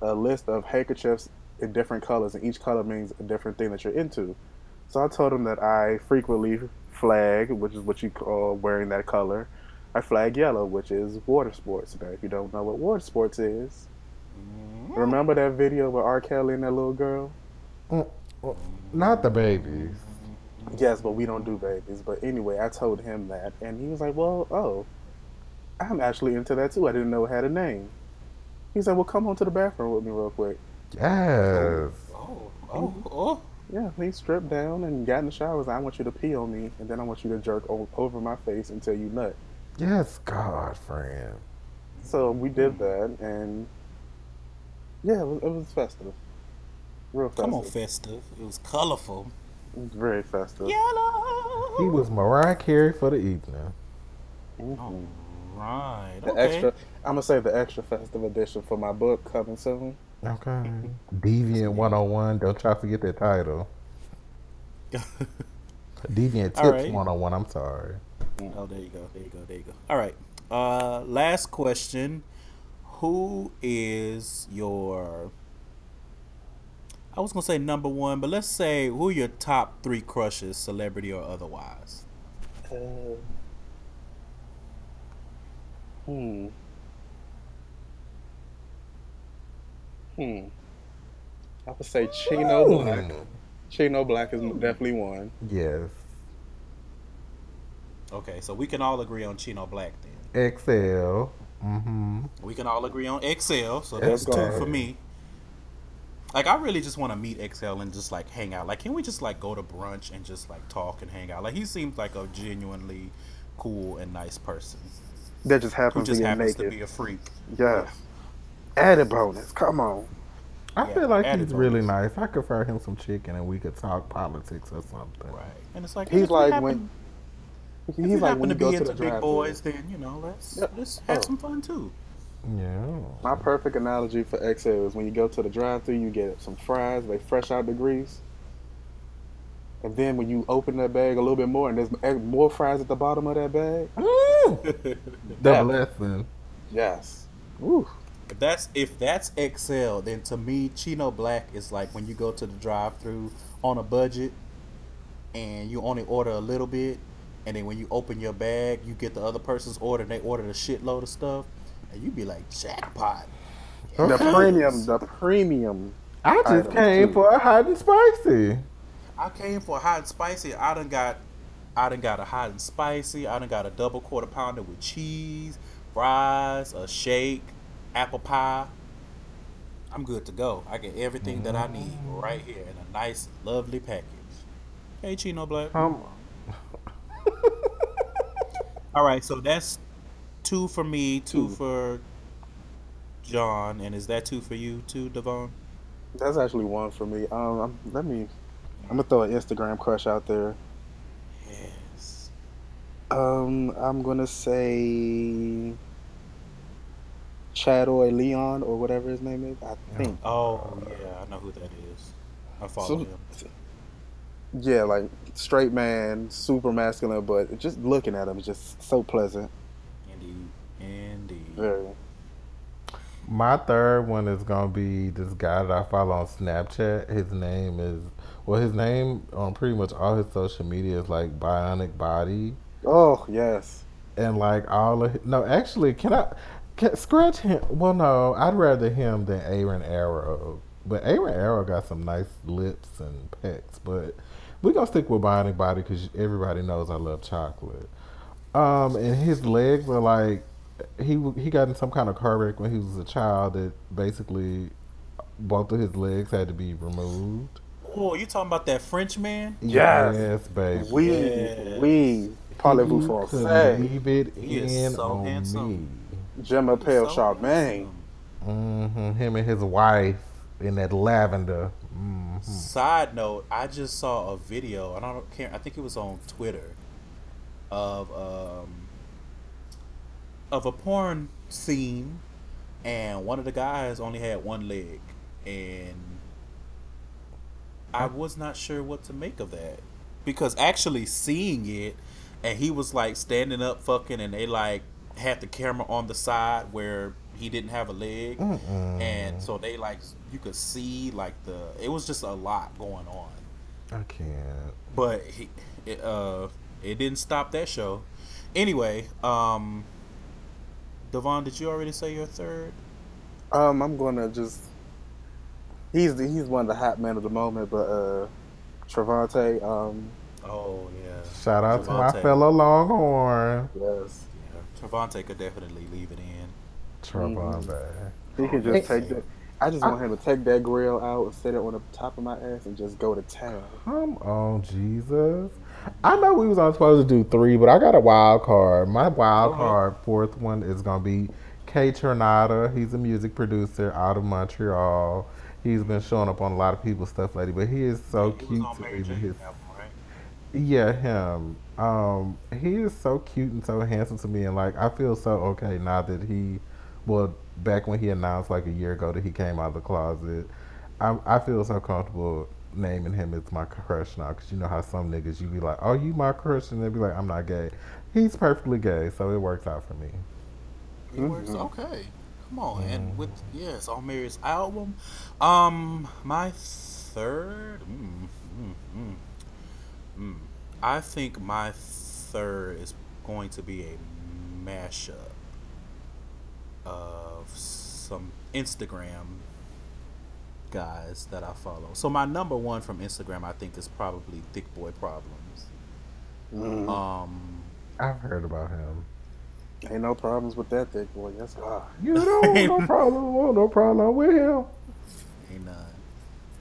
a list of handkerchiefs in different colors, and each color means a different thing that you're into. So I told him that I frequently flag, which is what you call wearing that color. I flag yellow, which is water sports. Now, if you don't know what water sports is, Mm-hmm. remember that video with R. Kelly and that little girl? Not the babies. Yes, but we don't do babies. But anyway, I told him that, and he was like, "Well, oh, I'm actually into that too. I didn't know it had a name." He said, "Well, come on to the bathroom with me real quick." Yes. Oh, oh, oh. Yeah, he stripped down and got in the shower. Was like, I want you to pee on me, and then I want you to jerk o- over my face until you nut. Yes, God, friend. So we did that, and yeah, it was, it was festive. Real festive. Come on, festive. It was colorful. It was very festive. Yellow. He was Mariah Carey for the evening. Mhm. Right. The okay. extra, I'm gonna save the extra festive edition for my book coming soon. Okay. (laughs) Deviant 101. Don't try to forget that title. (laughs) Deviant All Tips right. 101. I'm sorry. Oh, there you go. There you go. There you go. All right. Uh, last question. Who is your? I was gonna say number one, but let's say who are your top three crushes, celebrity or otherwise? Uh, hmm. Hmm. I would say Chino Black. Chino Black is definitely one. Yes. Okay, so we can all agree on Chino Black then. XL. Mm-hmm. We can all agree on XL, so That's that's two for me. Like I really just want to meet XL and just like hang out. Like, can we just like go to brunch and just like talk and hang out? Like, he seems like a genuinely cool and nice person That just who happens just to get happens naked. to be a freak. Yes. Added bonus. Come on. I Yeah, feel like added he's really nice. I could fry him some chicken and we could talk politics or something. Right. And it's like He's if like happen- when if he's you like happen when to you go be to into the big drive boys, then you know let's Yep. let's have Oh. some fun too. Yeah. My perfect analogy for XL is when you go to the drive-through, you get some fries. They fresh out the grease, and then when you open that bag a little bit more, and there's more fries at the bottom of that bag. (laughs) the (laughs) Yeah. blessing. Yes. Ooh. If that's if that's XL, then to me Chino Black is like when you go to the drive-through on a budget, and you only order a little bit, and then when you open your bag, you get the other person's order, and they order a shitload of stuff, and you be like jackpot. The Okay. premium, the premium. I just came too. for a hot and spicy. I came for hot and spicy. I done got, I done got a hot and spicy. I done got a double quarter pounder with cheese, fries, a shake, apple pie. I'm good to go. I get everything that I need right here in a nice, lovely package. Hey, Chino Black. Um, (laughs) All right, so that's two for me, two Two. for John, and is that two for you too, Devon? That's actually one for me. Um, I'm, let me. I'm gonna throw an Instagram crush out there. Yes. Um, I'm gonna say Chadoy Leon or whatever his name is. I think. Oh yeah, I know who that is. I follow So- him. Yeah, like straight man, super masculine, but just looking at him is just so pleasant. Indeed, indeed. Very. my third one is gonna be this guy that I follow on Snapchat. His name is well, his name on pretty much all his social media is like Bionic Body, Oh yes. and like all of no, actually, can I can, scratch him? Well, no, I'd rather him than Aaron Arrow. But Aaron Arrow got some nice lips and pecs, but we're gonna stick with Bionic Body because everybody knows I love chocolate. Um, and his legs are like he he got in some kind of car wreck when he was a child that basically both of his legs had to be removed. Oh, you talking about that French man? Yes. yes, baby. We Yeah. we parlez-vous You français. leave it He is in so on handsome. me. Gemma Pale So Charmaine. handsome. hmm Him and his wife in that lavender. hmm Side note: I just saw a video. and I don't care. I think it was on Twitter of um of a porn scene, and one of the guys only had one leg, and I was not sure what to make of that because actually seeing it, and he was like standing up fucking, and they like had the camera on the side where he didn't have a leg, Mm-mm. and so they like you could see like the it was just a lot going on I can't. but he it, uh it didn't stop that show Anyway, um, Devon, did you already say your third? Um, I'm gonna just. He's the, he's one of the hot men of the moment, but uh, Trevante. Um, Oh yeah. Shout out to my fellow Longhorn. yes, Yeah, Trevante could definitely leave it in. Trevon he can just Hey. take that. I just want him to take that grill out and sit it on the top of my ass and just go to town. Come on, Jesus. I know we was only supposed to do three, but I got a wild card. My wild Okay. card, fourth one, is gonna be Kaytranada. He's a music producer out of Montreal. He's been showing up on a lot of people's stuff lately, but he is so He cute to Mary me. with Jane His, album, right? yeah, him. Um, he is so cute and so handsome to me, and like I feel so okay now that he, well, back when he announced like a year ago that he came out of the closet, I I feel so comfortable naming him as my crush now because you know how some niggas you be like, oh you my crush, and they be like, I'm not gay. He's perfectly gay, so it works out for me. It works. Mhm. Okay. Come on. And with yes, on Mary's album. Um, my third. Mm, mm, mm, mm. I think my third is going to be a mashup of some Instagram guys that I follow. So my number one from Instagram, I think, is probably Thick Boy Problems. Mhm. Um, I've heard about him. Ain't no problems with that thick boy. Yes, God. (laughs) You don't want no problem, want no problem with him. Ain't none.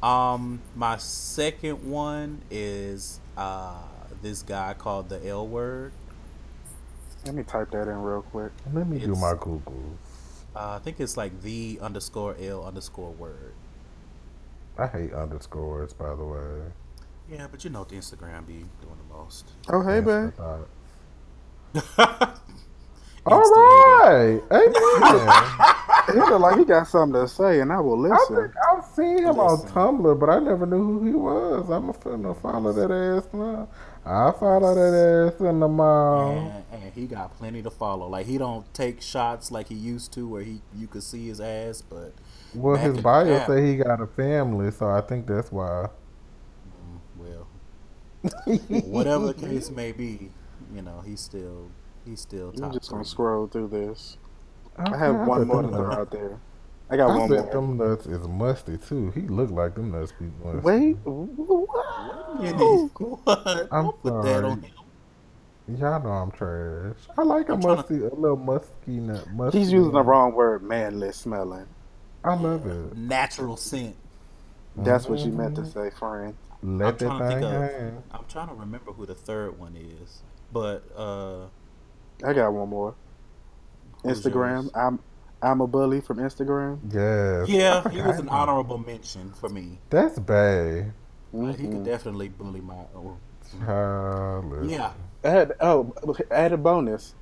Um, my second one is uh this guy called the L Word. Let me type that in real quick. Let me do my Google. Uh, I think it's like the underscore L underscore word. I hate underscores, by the way. Yeah, but you know the Instagram be doing the most. Oh, hey, That's babe. (laughs) what I thought. All Instigator. right, amen. (laughs) He look like he got something to say, and I will I listen. think I've seen him on Tumblr, but I never knew who he was. I'm finna follow that ass now. I follow that ass in the mall. And, and he got plenty to follow. Like he don't take shots like he used to, where he you could see his ass. But Well, his bio yeah. say he got a family, so I think that's why. Mm, well, (laughs) whatever the case may be, you know he's still he's still I'm just gonna three. scroll through this. Okay, I have I one more to throw out there. I got I one bet more. them nuts is musty too. He looked like them nuts be musty. Wait, (laughs) what? Minute. What? I'm Don't put that sorry. on him. Y'all know I'm trash. I like a I'm tryna- musty, a little musky nut. Musky He's using the wrong word, manly smelling. I love it. Natural scent. That's what you meant to say, friend. Let that I'm trying to thing think of- hang. I'm trying to remember who the third one is, but uh, I got one more. Instagram. yours? I'm I'm a bully from Instagram. Yes. Yeah, he was an about honorable mention for me. That's Bay. Like, he could definitely bully my. Oh, Child, yeah, I had, oh, added bonus.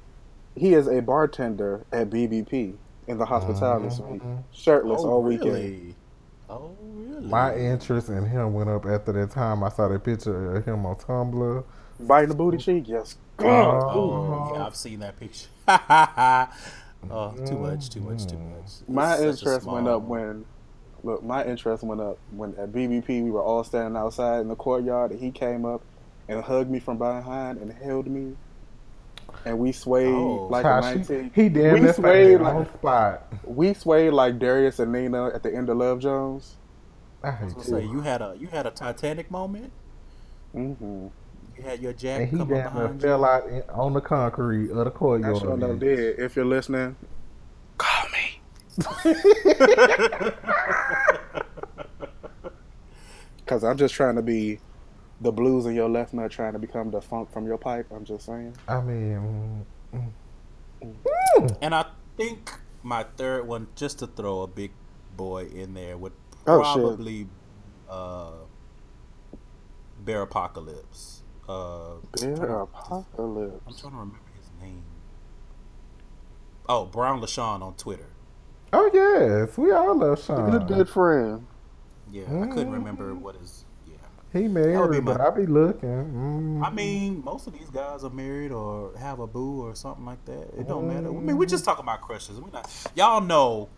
He is a bartender at BBP in the hospitality suite, Mhm. shirtless oh all weekend. really? Oh really? My interest in him went up after that time. I saw that picture of him on Tumblr. Biting the booty cheek, yes. Oh. God. Oh yeah, I've seen that picture. (laughs) oh, too much, too much, too much. My It's such a interest went up when, look, my interest went up when at BBP we were all standing outside in the courtyard and he came up and hugged me from behind and held me, and we swayed Oh. like Child, a nineteen. he did. we swayed swayed on like spot. we swayed like Darius and Nina at the end of Love Jones. I I hate was gonna say you. you had a you had a Titanic moment. Mm-hmm. You had your And he come up damn near behind you. fell out in, on the concrete of the I courtyard. sure enough did. If you're listening, call me. (laughs) Cause I'm just trying to be the blues in your left nut, trying to become the funk from your pipe. I'm just saying. I mean, mm, And I think my third one, just to throw a big boy in there, would Oh, probably uh, Bear Apocalypse. Uh, Bear apocalypse. I'm trying to remember his name. Oh, Brown LaShawn on Twitter. oh yes, we all love Sean. a good friend. Yeah, I couldn't remember what his. Yeah, He That would be married, my- but I be looking. Mm. I mean, most of these guys are married or have a boo or something like that. It don't matter. I mean, we just talking about crushes. We not. Y'all know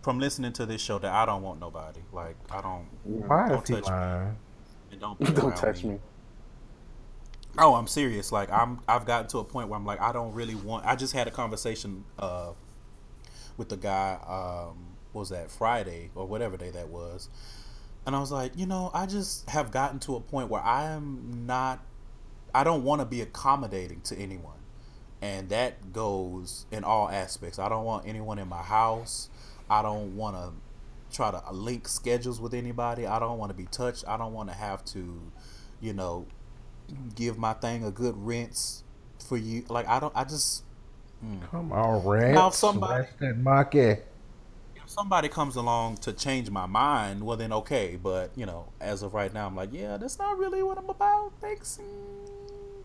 from listening to this show that I don't want nobody. Like I don't. why don't is he touch me. lying? It don't. Be (laughs) Don't around touch me. Oh, I'm serious. Like I'm, I've gotten to a point where I'm like, I don't really want. I just had a conversation uh, with the guy. Um, was that Friday or whatever day that was? And I was like, you know, I just have gotten to a point where I am not. I don't want to be accommodating to anyone, and that goes in all aspects. I don't want anyone in my house. I don't want to try to link schedules with anybody. I don't want to be touched. I don't want to have to, you know, give my thing a good rinse for you. Like I don't. I just. Mm. Come on, rinse. Now somebody. that. If somebody comes along to change my mind, well then okay. But you know, as of right now, I'm like, yeah, that's not really what I'm about. Thanks.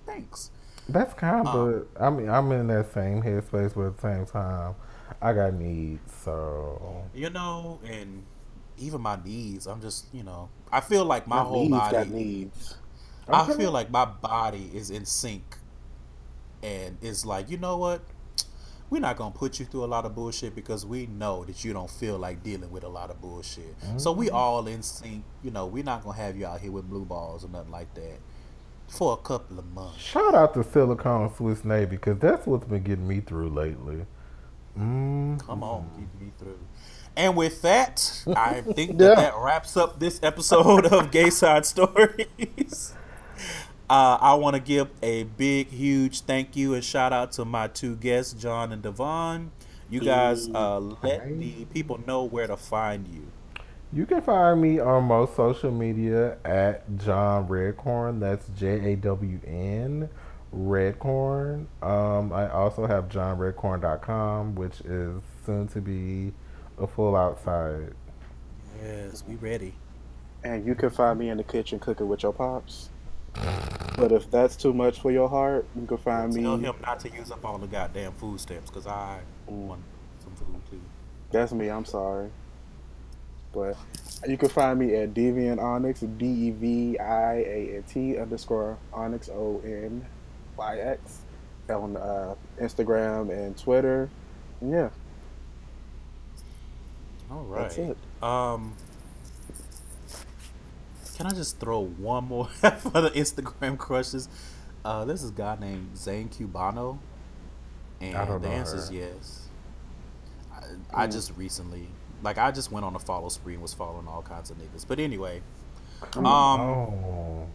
Thanks. That's kind of. Um, I mean, I'm in that same headspace, but at the same time, I got needs. So you know, and even my needs, I'm just you know, I feel like my, my whole needs body. got needs. I feel like my body is in sync and it's like, you know what? We're not gonna put you through a lot of bullshit because we know that you don't feel like dealing with a lot of bullshit. Mm-hmm. So we mm-hmm. all in sync. You know, we're not gonna have you out here with blue balls or nothing like that for a couple of months. Shout out to Silicone Swiss Navy because that's what's been getting me through lately. Mm-hmm. Come on, get me through. And with that, I think that (laughs) yeah. that wraps up this episode of Gay Side Stories. (laughs) Uh, I want to give a big, huge thank you and shout out to my two guests, John and Devon. You guys uh, let the people know where to find you. You can find me on most social media at Jawn Redcorn. That's J A W N Redcorn. Um, I also have jawnredcorn.com, which is soon to be a full outside. Yes, we ready. And you can find me in the kitchen cooking with your pops. But if that's too much for your heart, you can find Tell me. Tell him not to use up all the goddamn food stamps because I want some food too. That's me. I'm sorry. But you can find me at Deviant Onyx, D E V I A N T underscore Onyx O N Y X on uh, Instagram and Twitter. And yeah. All right. That's it. Um. Can I just throw one more (laughs) for the Instagram crushes? Uh, this is a guy named Zane Cubano, and the answer is yes. I, I, just recently, like, I just went on a follow spree and was following all kinds of niggas. But anyway, um, oh.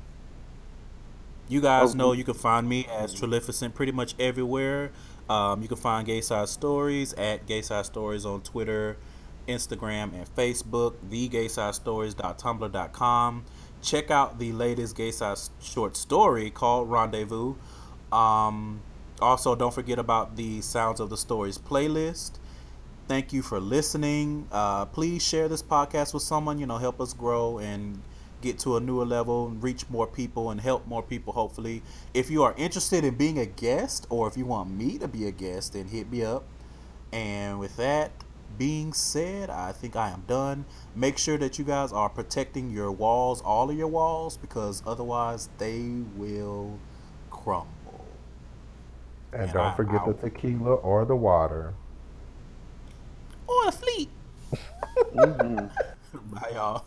you guys oh. know you can find me as Trilificent pretty much everywhere. Um, you can find Gay Side Stories at Gay Side Stories on Twitter, Instagram, and Facebook, thegaysidestories.tumblr.com. Check out the latest Gay Side short story called Rendezvous. Um, also, don't forget about the Sounds of the Stories playlist. Thank you for listening. Uh, please share this podcast with someone, you know, help us grow and get to a newer level and reach more people and help more people hopefully if you are interested in being a guest or if you want me to be a guest then hit me up and with that being said, I think I am done. Make sure that you guys are protecting your walls, all of your walls, because otherwise they will crumble. And, and don't I, forget I, the tequila or the water. Or the fleet. mm-hmm. (laughs) Bye, y'all.